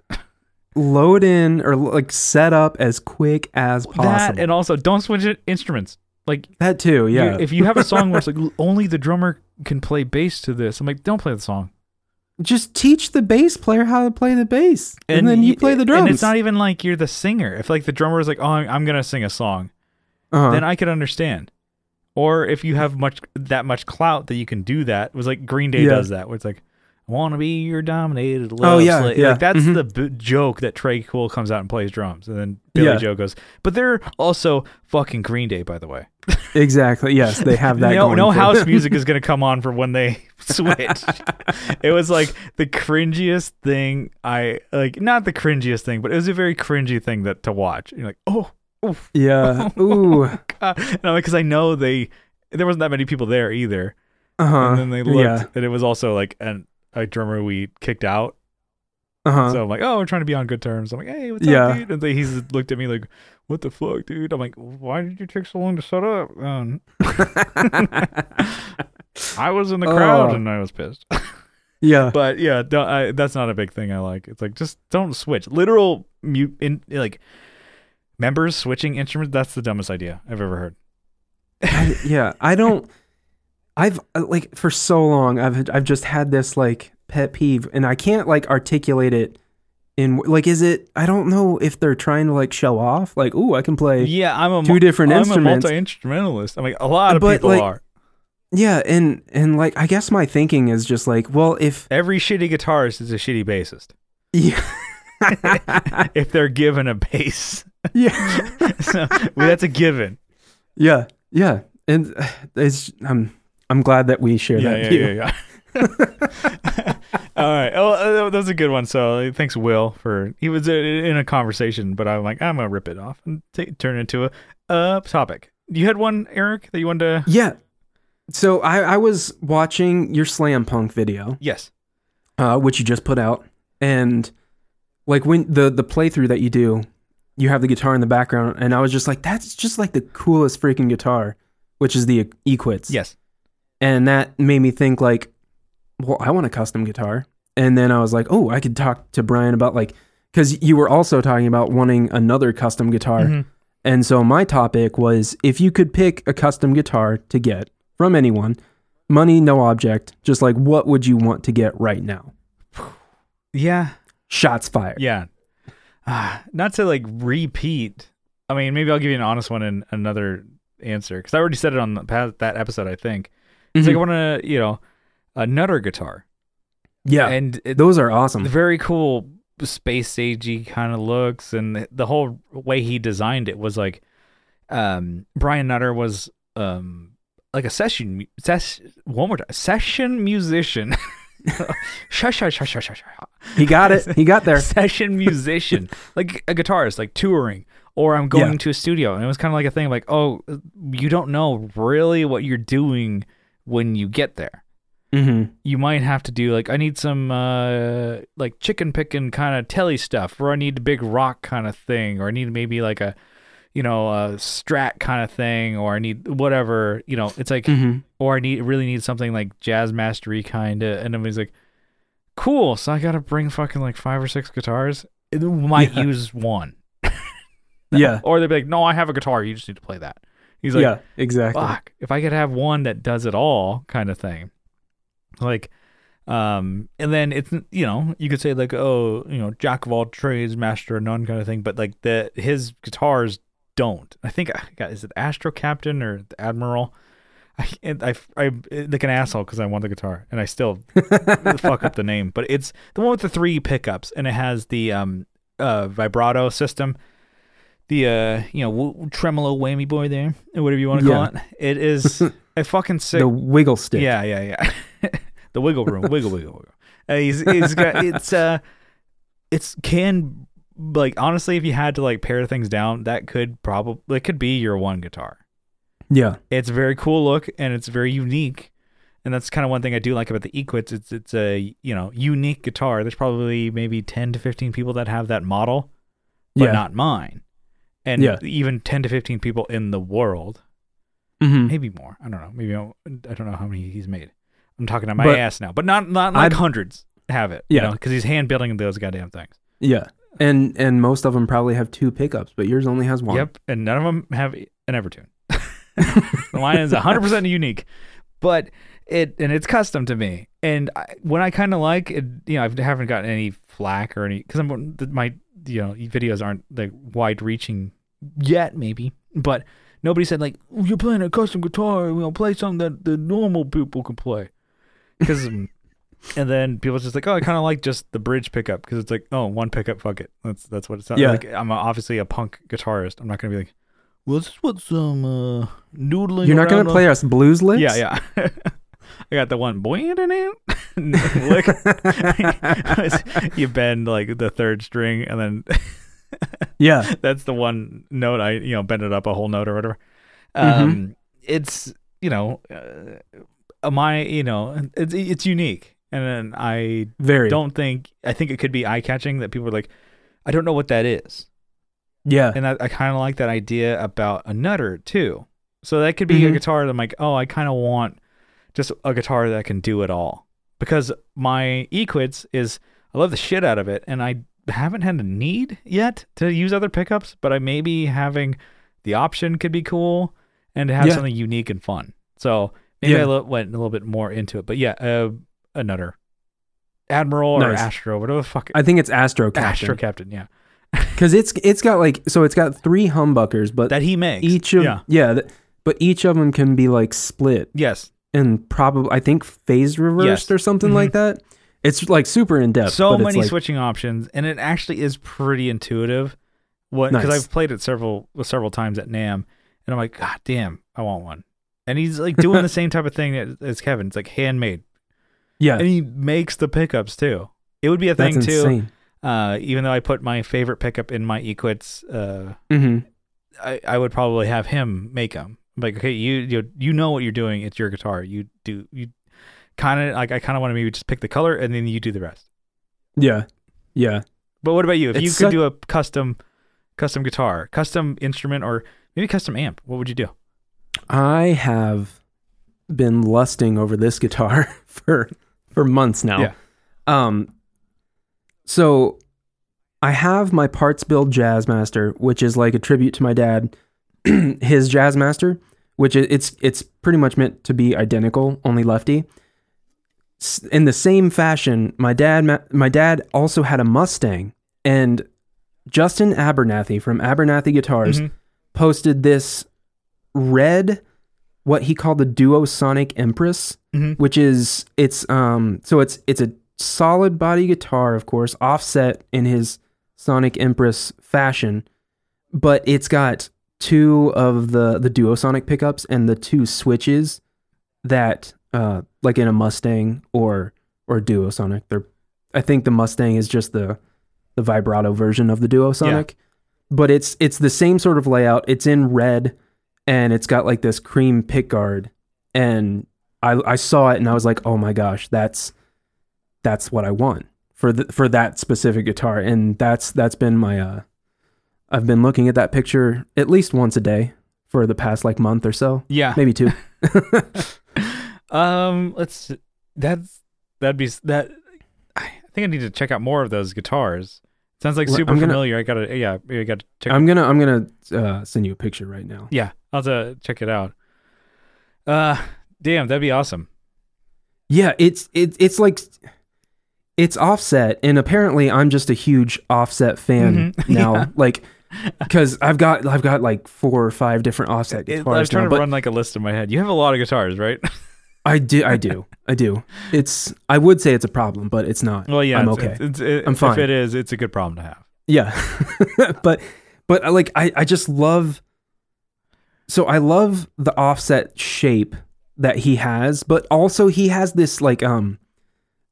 Load in or like set up as quick as possible. That and also don't switch instruments. Like That too, you- yeah. if you have a song where it's like only the drummer can play bass to this, I'm like, don't play the song. Just teach the bass player how to play the bass, and, then you play the drums. And it's not even like you're the singer. If like the drummer is like, "Oh, I'm, gonna sing a song," uh-huh. then I could understand. Or if you have much that much clout that you can do that, it was like Green Day Yeah. does that, where it's like, "I want to be your dominated love." Oh, yeah, slave." yeah. Like that's Mhm. the b- joke that Tré Cool comes out and plays drums, and then Billie Yeah. Joe goes, "But they're also fucking Green Day, by the way." *laughs* exactly. Yes, they have that. *laughs* no, going no house them. music is *laughs* gonna come on for when they switch. it was like the cringiest thing I like. Not the cringiest thing, but it was a very cringy thing that to watch. You're like, oh, oof, yeah. Ooh. God. And I'm like, because I know they there wasn't that many people there either. Uh huh. and then they looked, Yeah. and it was also like an a drummer we kicked out. Uh huh. So I'm like, oh, we're trying to be on good terms. I'm like, hey, what's Yeah. up, dude? And he's looked at me like, what the fuck, dude? I'm like, why did you take so long to set up? Um, *laughs* I was in the crowd Oh. and I was pissed. *laughs* yeah. but yeah, don't, I, that's not a big thing I like. It's like just don't switch. Literal mute in like members switching instruments. That's the dumbest idea I've ever heard. I, yeah. I don't. *laughs* I've uh, like for so long. I've I've just had this like pet peeve, and I can't like articulate it. In like, is it? I don't know if they're trying to like show off. Like, ooh, I can play. Yeah, I'm a Two different instruments. I'm instruments. a multi instrumentalist. I mean, a lot of But, people like- are. Yeah, and and like I guess my thinking is just like, well, if Every shitty guitarist is a shitty bassist yeah, *laughs* if they're given a bass. yeah, *laughs* so, well, that's a given. yeah, yeah, and uh, it's I'm I'm glad that we share Yeah, that yeah, view. yeah, yeah. *laughs* All right. Oh, that was a good one. So thanks, Will, for he was in a conversation, but I'm like, I'm gonna rip it off and turn it into a uh, topic. You had one, Eric, that you wanted to. Yeah. So I, I was watching your slam punk video, Yes. uh, which you just put out, and like when the the playthrough that you do, you have the guitar in the background, and I was just like, that's just like the coolest freaking guitar, which is the Equitz. Yes. And that made me think like, well, I want a custom guitar, and then I was like, oh, I could talk to Brian about like, because you were also talking about wanting another custom guitar. Mhm. And so my topic was if you could pick a custom guitar to get from anyone, money no object, just like what would you want to get right now? *sighs* Yeah. Shots fired. Yeah. Ah, *sighs* not to like repeat. I mean, maybe I'll give you an honest one in another answer because I already said it on the past, that episode, I think. It's like I Mhm. want a you know a Nutter guitar, yeah, and it, those are awesome. very cool space agey kind of looks, and the, the whole way he designed it was like, um, Brian Nutter was um like a session ses- one more time session musician. *laughs* shush, shush, shush, shush, shush. He got it. He got there. *laughs* session musician, like a guitarist, like touring, or I'm going Yeah. to a studio. And it was kind of like a thing of like, oh, you don't know really what you're doing when you get there. hmm You might have to do like, I need some uh, like chicken picking kind of telly stuff, or I need a big rock kind of thing, or I need maybe like a, you know, a strat kind of thing, or I need whatever, you know, it's like, hmm or I need really need something like jazz mastery kind of, and everybody's like, cool. So I got to bring fucking like five or six guitars. It might Yeah. use one, *laughs* Yeah. or they'd be like, no, I have a guitar. You just need to play that. He's like, yeah. Exactly. fuck. If I could have one that does it all, kind of thing. Like, um, and then it's you know you could say like oh you know jack of all trades, master of none kind of thing, but like the his guitars don't. I think God, is it Astro Captain or the Admiral? I I I like an asshole because I want the guitar and I still *laughs* fuck up the name, but it's the one with the three pickups and it has the um uh vibrato system, the uh you know w- tremolo whammy boy there or whatever you want to call Yeah. it. It is *laughs* a fucking sick. the wiggle stick. yeah, yeah, yeah. *laughs* the wiggle room, wiggle, wiggle, wiggle. Uh, he's, he's got *laughs* it's uh it's can like honestly if you had to like pare things down that could probably it could be your one guitar Yeah. it's a very cool look and it's very unique and that's kind of one thing i do like about the equitz it's it's a you know unique guitar there's probably maybe 10 to 15 people that have that model but Yeah. not mine and Yeah. even 10 to 15 people in the world hmm maybe more i don't know maybe I'll- i don't know how many he's made i'm talking on my But ass now but not not like I'd- hundreds have it Yeah. because he's hand building those goddamn things Yeah. And and most of them probably have two pickups, but yours only has one. Yep, and none of them have an Evertune. *laughs* *laughs* The mine is 100% unique, but it and it's custom to me. And I, when I kind of like it, you know, I haven't gotten any flack or any because I'm my you know videos aren't like wide reaching yet, maybe, but nobody said like "Oh, you're playing a custom guitar, know, play something that the normal people can play. Because *laughs* and then people just like, oh, I kind of like just the bridge pickup because it's like, oh, one pickup, fuck it. That's that's what it sounds Yeah. like. I'm obviously a punk guitarist. I'm not gonna be like, well, this is what some uh, noodling. You're not going around to on-" play us blues licks? Yeah, yeah. *laughs* I got the one boing lick. *laughs* *laughs* *laughs* you bend like the third string, and then yeah. that's the one note I you know bend it up a whole note or whatever. Mm-hmm. Um, it's you know, uh, my you know, it's it's unique, and then I Very. don't think I think it could be eye catching that people are like, I don't know what that is, Yeah. and I, I kind of like that idea about a nutter too. So that could be a Mhm. guitar that I'm like, oh, I kind of want just a guitar that can do it all because my Equitz is I love the shit out of it, and I haven't had a need yet to use other pickups, but I maybe having the option could be cool and to have Yeah. something unique and fun. So maybe Yeah. I lo- went a little bit more into it, but yeah, uh, a nutter, Admiral or Astro, whatever the fuck. I think it's Astro Astro Captain. Captain, yeah, *laughs* Because it's it's got like so it's got three humbuckers, but that he makes. each of yeah, yeah, but each of them can be like split yes, and probably I think phase reversed Yes. or something Mhm. like that. It's like super in depth. so but many like, switching options, and it actually is pretty intuitive. What? Because Nice. I've played it several several times at NAMM, and I'm like, God damn, I want one. And he's like doing the *laughs* same type of thing as- Kevin. It's like handmade, Yeah, and he makes the pickups too. It would be a thing that's too. Uh, even though I put my favorite pickup in my Equitz, uh, hmm I, I would probably have him make them. Like, okay, you you you know what you're doing. It's your guitar. You do you kind of like I kind of want to maybe just pick the color and then you do the rest. Yeah, yeah. But what about you? If you could such- do a custom custom guitar, custom instrument, or maybe custom amp, what would you do? I have been lusting over this guitar *laughs* for for months now. Yeah. Um so I have my parts build Jazzmaster, which is like a tribute to my dad. *clears throat* His Jazzmaster, which it's it's pretty much meant to be identical, only lefty. In the same fashion, my dad my dad also had a Mustang and Justin Abernathy from Abernathy Guitars Mhm. posted this red what he called the Duo Sonic Empress, Mhm. which is it's um so it's it's a solid body guitar, of course, offset in his Sonic Empress fashion, but it's got two of the the Duo Sonic pickups and the two switches that uh like in a Mustang or or Duo Sonic. They're I think the Mustang is just the the vibrato version of the Duo Sonic. But it's it's the same sort of layout. It's in red and it's got like this cream pick guard and I I saw it and I was like, "Oh my gosh, that's that's what I want for the, for that specific guitar." And that's that's been my uh I've been looking at that picture at least once a day for the past like month or so, Yeah. maybe two. *laughs* *laughs* Um, let's. That's that'd be that. I think I need to check out more of those guitars. Sounds like super gonna- familiar. I gotta. Yeah, I gotta check. I'm going to I'm going to uh send you a picture right now. yeah, I'll have to check it out. Uh, damn, that'd be awesome. Yeah, it's it, it's like it's offset, and apparently I'm just a huge offset fan Mhm. *laughs* now. Yeah. Like *laughs* because I've got I've got like four or five different offset It, I guitars was trying now, to run like a list in my head. You have a lot of guitars, right? I do I do *laughs* I do. It's I would say it's a problem, but it's not. well, yeah, I'm it's- okay. It's, it's, I'm fine. If it is, it's a good problem to have. Yeah. *laughs* but but uh, like I I just love so I love the offset shape that he has, but also he has this like um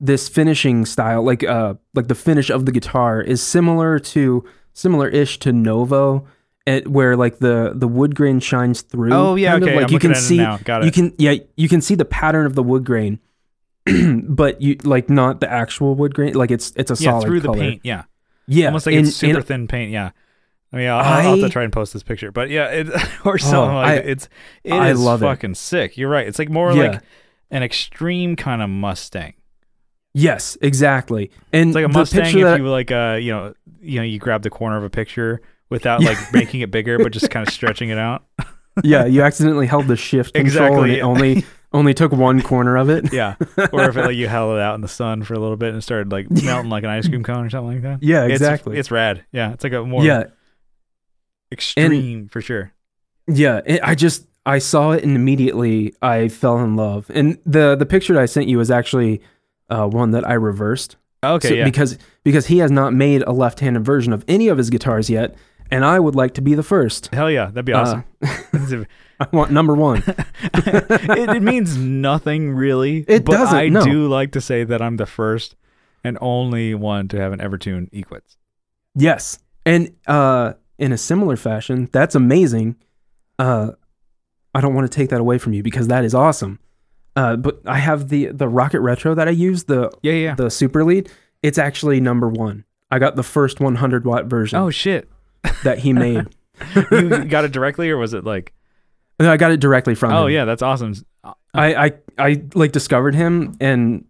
this finishing style like uh like the finish of the guitar is similar to similar-ish to Novo at, where like the the wood grain shines through. Oh yeah, kind of, okay. Like I'm you can see it it. you can yeah you can see the pattern of the wood grain *clears throat* but you like not the actual wood grain like it's it's a yeah, solid through color. the paint. Yeah, yeah almost like and- it's super and thin paint. Yeah. I mean, I'll, I'll have to try and post this picture, but yeah, it, *laughs* or oh, something like I- it's it I is love it. fucking sick. You're right. It's like more Yeah. like an extreme kind of Mustang. Yes, exactly. And It's like a Mustang picture if that- you like uh you know you know you grab the corner of a picture without like making it bigger but just kind of stretching it out. *laughs* yeah, you accidentally held the shift control and Exactly. it only *laughs* only took one corner of it. *laughs* Yeah. Or if it, like you held it out in the sun for a little bit and it started like melting like an ice cream cone or something like that. Yeah, exactly. It's, rad. Yeah, it's like a more yeah, extreme for sure. yeah. It, I just I saw it and immediately I fell in love. And the the picture that I sent you is actually uh, one that I reversed. Okay, So- yeah. Because because he has not made a left-handed version of any of his guitars yet, and I would like to be the first. Hell yeah, that'd be awesome. *laughs* Uh, I want number one. *laughs* it, it means nothing really. It but doesn't, I no. do like to say that I'm the first and only one to have an Evertune Equitz. Yes. And uh in a similar fashion, that's amazing. Uh I don't want to take that away from you because that is awesome. Uh but I have the the Rocket Retro that I use, the Yeah, yeah. the Super Lead. It's actually number 1. I got the first 100 watt version oh shit. that he made. *laughs* *laughs* you got it directly or was it like No, I got it directly from Oh him. yeah, that's awesome. I, I I like discovered him and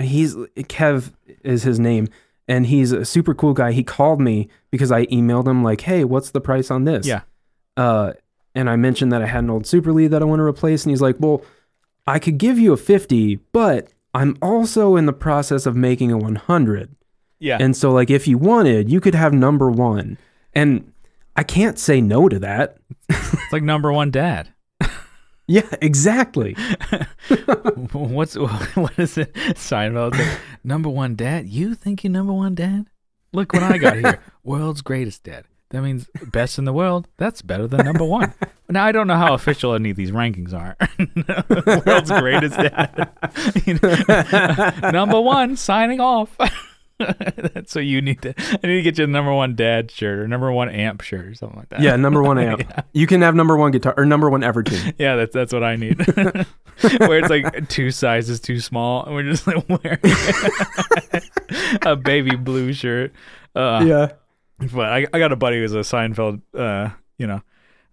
he's Kev is his name and he's a super cool guy. He called me because I emailed him like, "Hey, what's the price on this?" Yeah. Uh and I mentioned that I had an old Super Lead that I want to replace and he's like, "Well, I could give you a 50, but I'm also in the process of making a 100." Yeah. And so like if you wanted, you could have number 1. And I can't say no to that. it's like number one dad. *laughs* Yeah, exactly. *laughs* What's *laughs* what is it? Seinfeld. Like, number one dad. You think you're number one dad? Look what I got here. World's greatest dad. That means best in the world. That's better than number one. *laughs* Now I don't know how official any of these rankings are. *laughs* World's greatest dad. *laughs* You know, number one, signing off. so you need to. I need to get you a number one dad shirt or number one amp shirt or something like that. Yeah, number 1 amp. You can have number 1 guitar or number 1 Evertune. Yeah, that's that's what I need. Where it's like two sizes too small, and we're just like wearing a baby blue shirt. Uh, yeah. But I, I got a buddy who's a Seinfeld, uh, you know,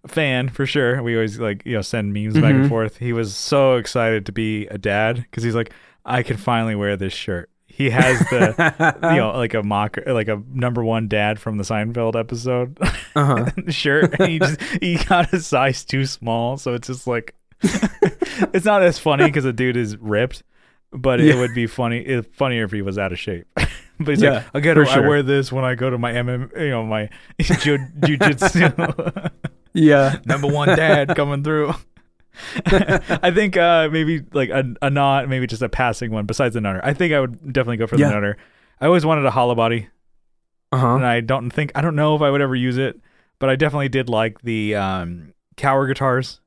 fan for sure. We always like you know send memes back and Mhm. forth. He was so excited to be a dad because he's like, I can finally wear this shirt. He has the *laughs* you know like a mock like a number one dad from the Seinfeld episode Uh-huh. *laughs* shirt and he just he got a size too small so it's just like *laughs* it's not as funny because the dude is ripped but it would be funny it, funnier if he was out of shape *laughs* but he's Yeah, like I gotta for I wear this when I go to my MM you know my *laughs* jiu- jujitsu *laughs* Yeah. number one dad coming through I think uh, maybe like a, a not, maybe just a passing one besides the Nutter. I think I would definitely go for Yeah. the Nutter. I always wanted a hollow body, Uh huh. and I don't think I don't know if I would ever use it, but I definitely did like the um, Kauer guitars,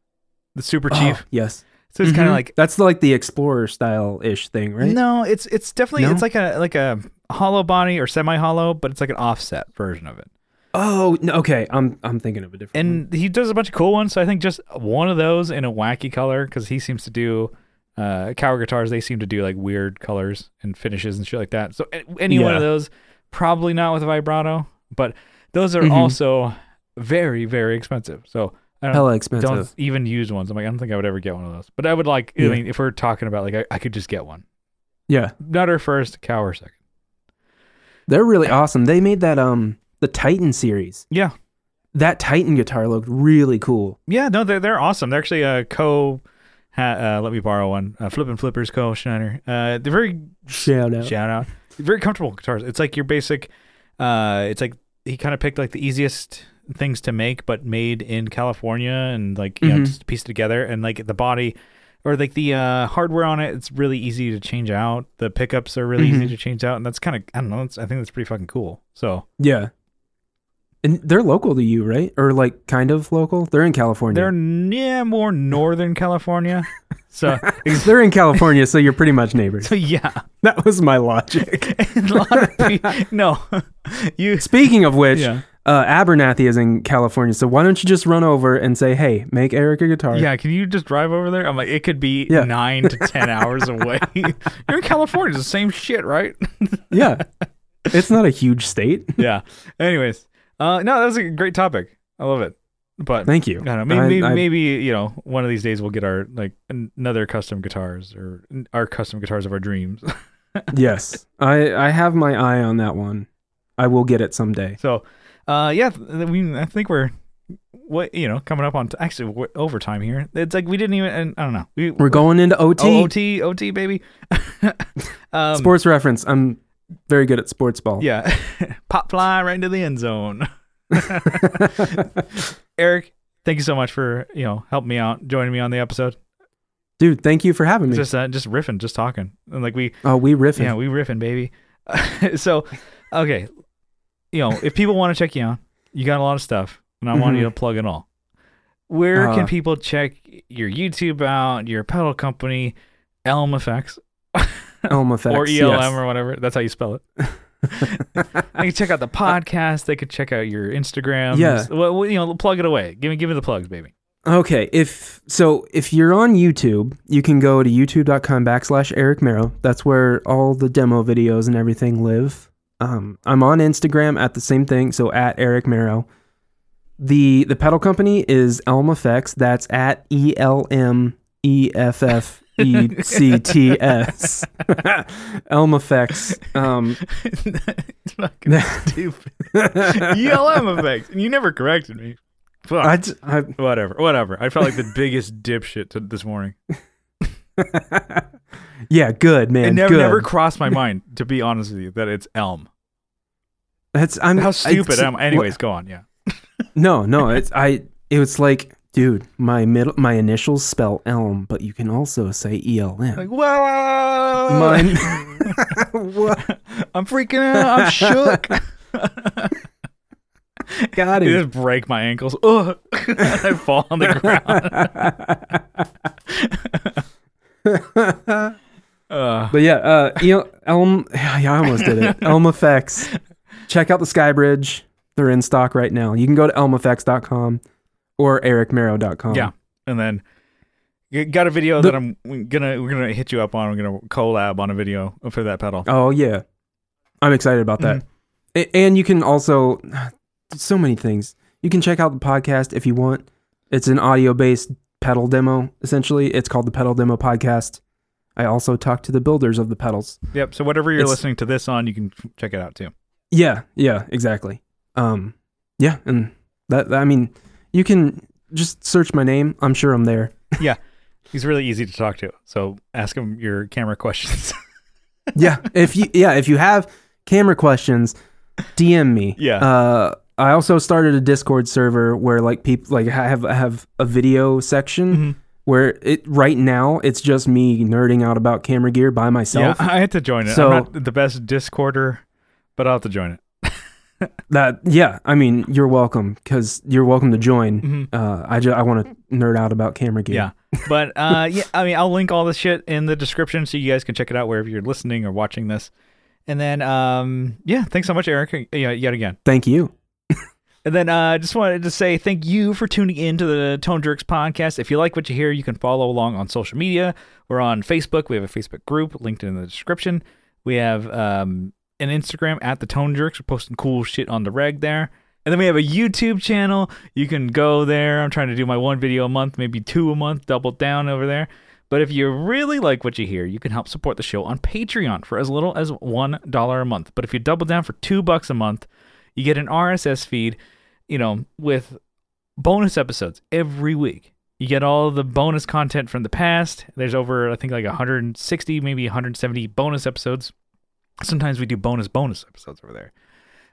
the Super Chief. yes. So it's kind Mhm. of like that's like the explorer style ish thing, right? no, it's it's definitely No? it's like a like a hollow body or semi hollow, but it's like an offset version of it. Oh, no, okay. I'm I'm thinking of a different. one. and he does a bunch of cool ones. So I think just one of those in a wacky color because he seems to do uh, Kauer guitars. They seem to do like weird colors and finishes and shit like that. So any one of those, probably not with vibrato, but those are Mhm. also very very expensive. So I don't, hella expensive. don't even use ones. I'm like I don't think I would ever get one of those. But I would like. I mean, if we're talking about like I, I could just get one. Yeah, Nutter first, Kauer second. They're really awesome. They made that um the Titan series. Yeah. That Titan guitar looked really cool. Yeah, no, they're they're awesome. They're actually a co. Ha, uh, let me borrow one. Uh, Flip and Flippers Co. Schneider. Uh, they're very Shout out. shout out. Very comfortable guitars. It's like your basic. Uh, it's like he kind of picked like the easiest things to make, but made in California, and like you know Mhm. just pieced together, and like the body. Or like the uh, hardware on it, it's really easy to change out. The pickups are really easy Mhm. to change out, and that's kind of I don't know. I think that's pretty fucking cool. So Yeah. And they're local to you, right? Or like kind of local? They're in California. they're yeah more northern California. *laughs* So They're in California, so you're pretty much neighbors. so *laughs* yeah, That was my logic. *laughs* a lot of people, no, you Speaking of which, yeah uh, Abernathy is in California, so why don't you just run over and say, "Hey, make Eric a guitar"? yeah. Can you just drive over there? I'm like, it could be Yeah. nine to ten *laughs* hours away. You're in California, it's the same shit, right? yeah. It's not a huge state. *laughs* yeah. Anyways, uh, no, that was a great topic. I love it. But Thank you. I know. Maybe, I- I- maybe you know, one of these days we'll get our like another custom guitars or our custom guitars of our dreams. *laughs* yes, I I have my eye on that one. I will get it someday. So, uh, yeah, we I think we're what you know coming up on t- actually we're overtime here. It's like we didn't even and I don't know. We We're going into OT. Oh, OT OT baby. *laughs* um, Sports reference. I'm very good at sports ball. Yeah, *laughs* pop fly right into the end zone. *laughs* Eric, thank you so much for you know helping me out, joining me on the episode. Dude, thank you for having me. Just uh, just riffing, just talking, and like we oh, we riffing. yeah we riffing baby. so okay, you know if people want to check you out, you got a lot of stuff, and I want Mhm. you to plug it all. Where Uh, can people check your YouTube out, your pedal company, Elm Effects, Elm *laughs* effects. or ELM yes. or whatever? That's how you spell it. *laughs* *laughs* they can check out the podcast. They could check out your Instagram. Yeah. well, well, you know, plug it away. Give me, give me the plugs, baby. Okay, if so, if you're on YouTube, you can go to youtube.com backslash Eric Marrow. That's where all the demo videos and everything live. Um, I'm on Instagram at the same thing, so at Eric Marrow. The the pedal company is Elm Effects. That's at E L M E F F E C T S. *laughs* Elm Effects. Um, *laughs* it's fucking *laughs* stupid. ELM effects. And you never corrected me. Fuck. I, j- I- whatever. Whatever. I felt like the biggest dipshit to this morning. Yeah, good man. it never, good. never crossed my mind, to be honest with you, that it's Elm. That's I'm How stupid it's- am I? Anyways, go on. Yeah. *laughs* No, no, it's I. It was like, dude, my middle, my initials spell Elm, but you can also say ELM. Like, whoa. Mine. *laughs* *laughs* what? I'm freaking out. I'm shook. Got You it. just break my ankles. Ugh. I fall on the ground. Uh, But yeah, uh, El- *laughs* Elm. *sighs* Yeah, I almost did it. Elm Effects. Check out the Skybridge. They're in stock right now. You can go to elmeffects.com or ericmarrow.com. yeah, and then you got a video The- that I'm gonna we're gonna hit you up on. We're gonna collab on a video for that pedal. Oh yeah, I'm excited about that. A- And you can also so many things. You can check out the podcast if you want. It's an audio based pedal demo. Essentially, it's called the Pedal Demo Podcast. I also talk to the builders of the pedals. Yep. So whatever you're It's- listening to this on, you can check it out too. Yeah, yeah, exactly. Um, yeah, and that I mean, you can just search my name. I'm sure I'm there. *laughs* Yeah. He's really easy to talk to. So ask him your camera questions. *laughs* yeah, if you yeah if you have camera questions, DM me. Yeah. Uh, I also started a Discord server where like people like I have have a video section Mhm. Where it right now it's just me nerding out about camera gear by myself. Yeah. *laughs* I had to join it. So- I'm not the best Discorder, but I'll have to join it. *laughs* That yeah, I mean you're welcome because you're welcome to join. Mhm. Uh, I just I want to nerd out about camera gear. Yeah. But uh, *laughs* yeah, I mean, I'll link all this shit in the description so you guys can check it out wherever you're listening or watching this. And then, um, yeah, thanks so much, Eric. Yeah, yet again. Thank you. And then I uh, just wanted to say thank you for tuning in to the Tone Jerks podcast. If you like what you hear, you can follow along on social media. We're on Facebook. We have a Facebook group linked in the description. We have um, an Instagram at the Tone Jerks. We're posting cool shit on the reg there. And then we have a YouTube channel. You can go there. I'm trying to do my one video a month, maybe two a month, double down over there. But if you really like what you hear, you can help support the show on Patreon for as little as $1 a month. But if you double down for 2 bucks a month, you get an RSS feed you know, with bonus episodes every week. You get all the bonus content from the past. There's over, I think, like 160, maybe 170 bonus episodes. Sometimes we do bonus bonus episodes over there.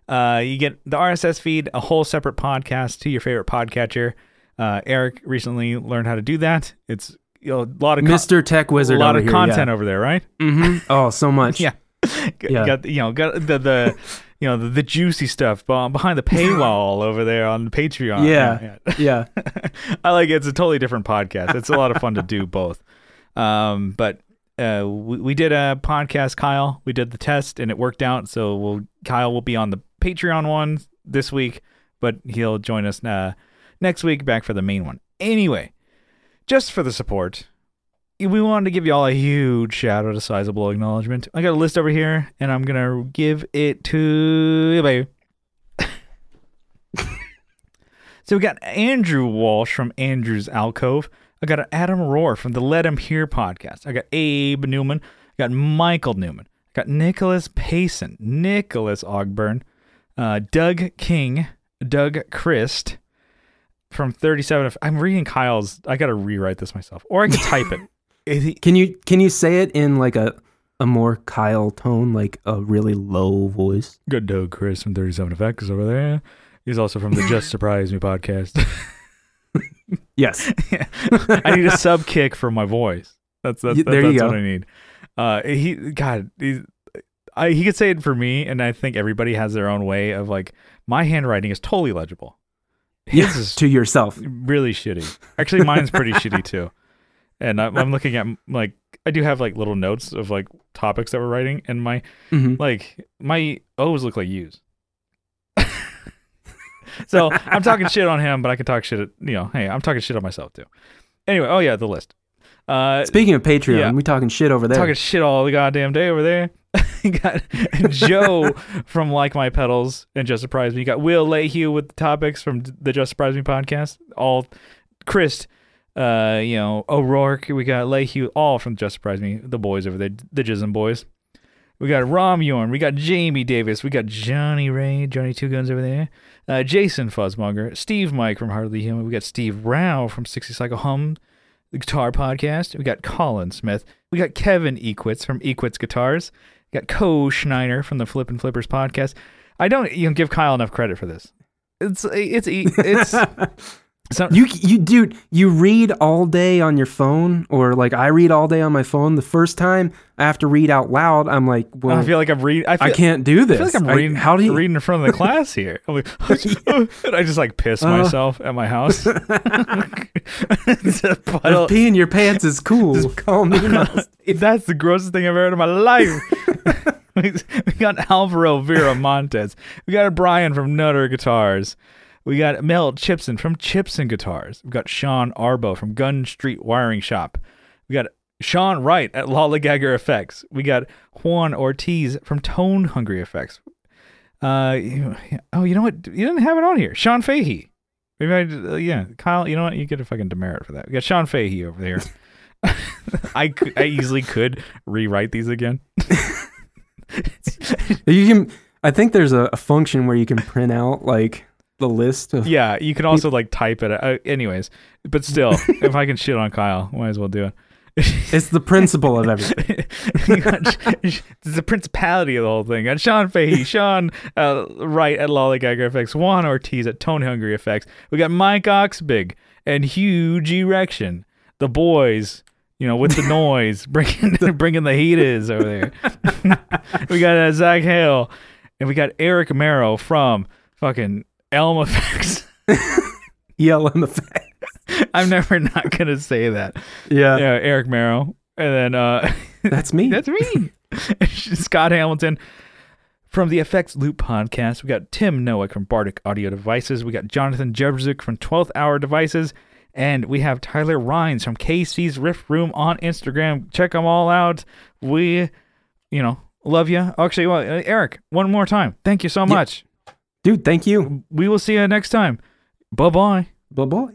Uh, you get the RSS feed, a whole separate podcast to your favorite podcatcher. Uh, Eric recently learned how to do that. It's you know, a lot of con- Mr. Tech Wizard. a lot of here, content over there, right? Yeah. hmm Oh, so much. *laughs* Yeah. Yeah. Got you know got the the you know the, the juicy stuff be- behind the paywall over there on Patreon. Yeah. Yeah. *laughs* I like it. It's a totally different podcast. It's a lot of fun to do both. Um, but uh, we, we did a podcast, Kyle. We did the test and it worked out. So we'll Kyle will be on the Patreon one this week, but he'll join us uh, next week back for the main one. Anyway, just for the support, we wanted to give you all a huge shout out, a sizable acknowledgement. I got a list over here, and I'm gonna give it to baby. *laughs* so we got Andrew Walsh from Andrew's Alcove. I got Adam Rohr from the Let Him Hear podcast. I got Abe Newman. I got Michael Newman. I got Nicholas Payson, Nicholas Ogburn, uh, Doug King, Doug Christ from 37. I'm reading Kyle's. I got to rewrite this myself, or I can type it. *laughs* It- Can you can you say it in like a a more Kyle tone, like a really low voice? Good dog, Chris from 37 Effects over there. He's also from the *laughs* Just Surprise Me podcast. *laughs* Yes. I need a sub kick for my voice. That's that's, that's, there you that's go. what I need. Uh, he God, he, I he could say it for me, and I think everybody has their own way of like my handwriting is totally legible. His Yeah. To yourself. really shitty. Actually, mine's pretty *laughs* shitty too. And I'm, I'm looking at like I do have like little notes of like topics that we're writing, and my hmm like my O's look like U's. *laughs* so I'm talking shit on him, but I can talk shit. At, you know, hey, I'm talking shit on myself too. Anyway, oh yeah, the list. Uh, Speaking of Patreon, Yeah. we talking shit over there. talking shit all the goddamn day over there. *laughs* you got Joe from Like My Pedals and Just Surprise Me. You got Will Lehue with the topics from the Just Surprise Me podcast. All Chris, uh, you know, O'Rourke. We got Lehue, all from Just Surprise Me. The boys over there, the Jism boys. We got Rom Yorn. We got Jamie Davis. We got Johnny Ray, Johnny Two Guns over there. Uh, Jason Fuzzmonger. Steve Mike from Hardly Human. We got Steve Rao from 60 Cycle Hum, the guitar podcast. We got Colin Smith. We got Kevin Equitz from Equitz Guitars. We got Co Schneider from the Flip and Flippers podcast. I don't you know, give Kyle enough credit for this. It's it's it's *laughs* so, You you dude, you read all day on your phone, or like I read all day on my phone. The first time I have to read out loud, I'm like, well, I feel like I'm reading. I, I can't do this. I feel like I'm I- reading. how do you? reading in front of the class here? I'm like, *laughs* *laughs* I just like piss Uh. myself at my house. *laughs* If peeing your pants is cool. Call me. That's the grossest thing I've ever heard in my life. we got Alvaro Viramontes. We got a Brian from Nutter Guitars. We got Mel Chipson from Chipson Guitars. We've got Sean Arbo from Gun Street Wiring Shop. We got Sean Wright at Lollygagger Effects. We got Juan Ortiz from Tone Hungry Effects. Uh, oh, you know what? You didn't have it on here. Sean Fahey. Maybe I, uh, yeah, Kyle. You know what? You get a fucking demerit for that. We got Sean Fahey over there. *laughs* I I easily could rewrite these again. *laughs* You can. I think there's a, a function where you can print out like the list of. Yeah, you can also like type it. Uh, anyways, but still, *laughs* if I can shit on Kyle, might as well do it. *laughs* It's the principle of everything. *laughs* It's the principality of the whole thing. Got Sean Fahey, Sean uh, Wright at Lollygagger Effects, Juan Ortiz at Tone Hungry Effects. We got Mike Oxbig and Huge Erection. the boys. You know, with the noise, bringing bringing the heat is over there. we got uh, Zach Hale, and we got Eric Marrow from fucking Elm Effects. *laughs* ELM effects. I'm never not gonna say that. Yeah, Yeah, Eric Marrow, and then uh, *laughs* that's me. that's me, *laughs* Scott Hamilton from the Effects Loop podcast. We got Tim Noack from Bardic Audio Devices. We got Jonathan Jebrzuk from 12th Hour Devices. And we have Tyler Rhines from KC's Rift Room on Instagram. Check them all out. We, you know, love you. Actually, well, uh, Eric, one more time. Thank you so much. Dude, thank you. We will see you next time. Bye bye. Bye bye.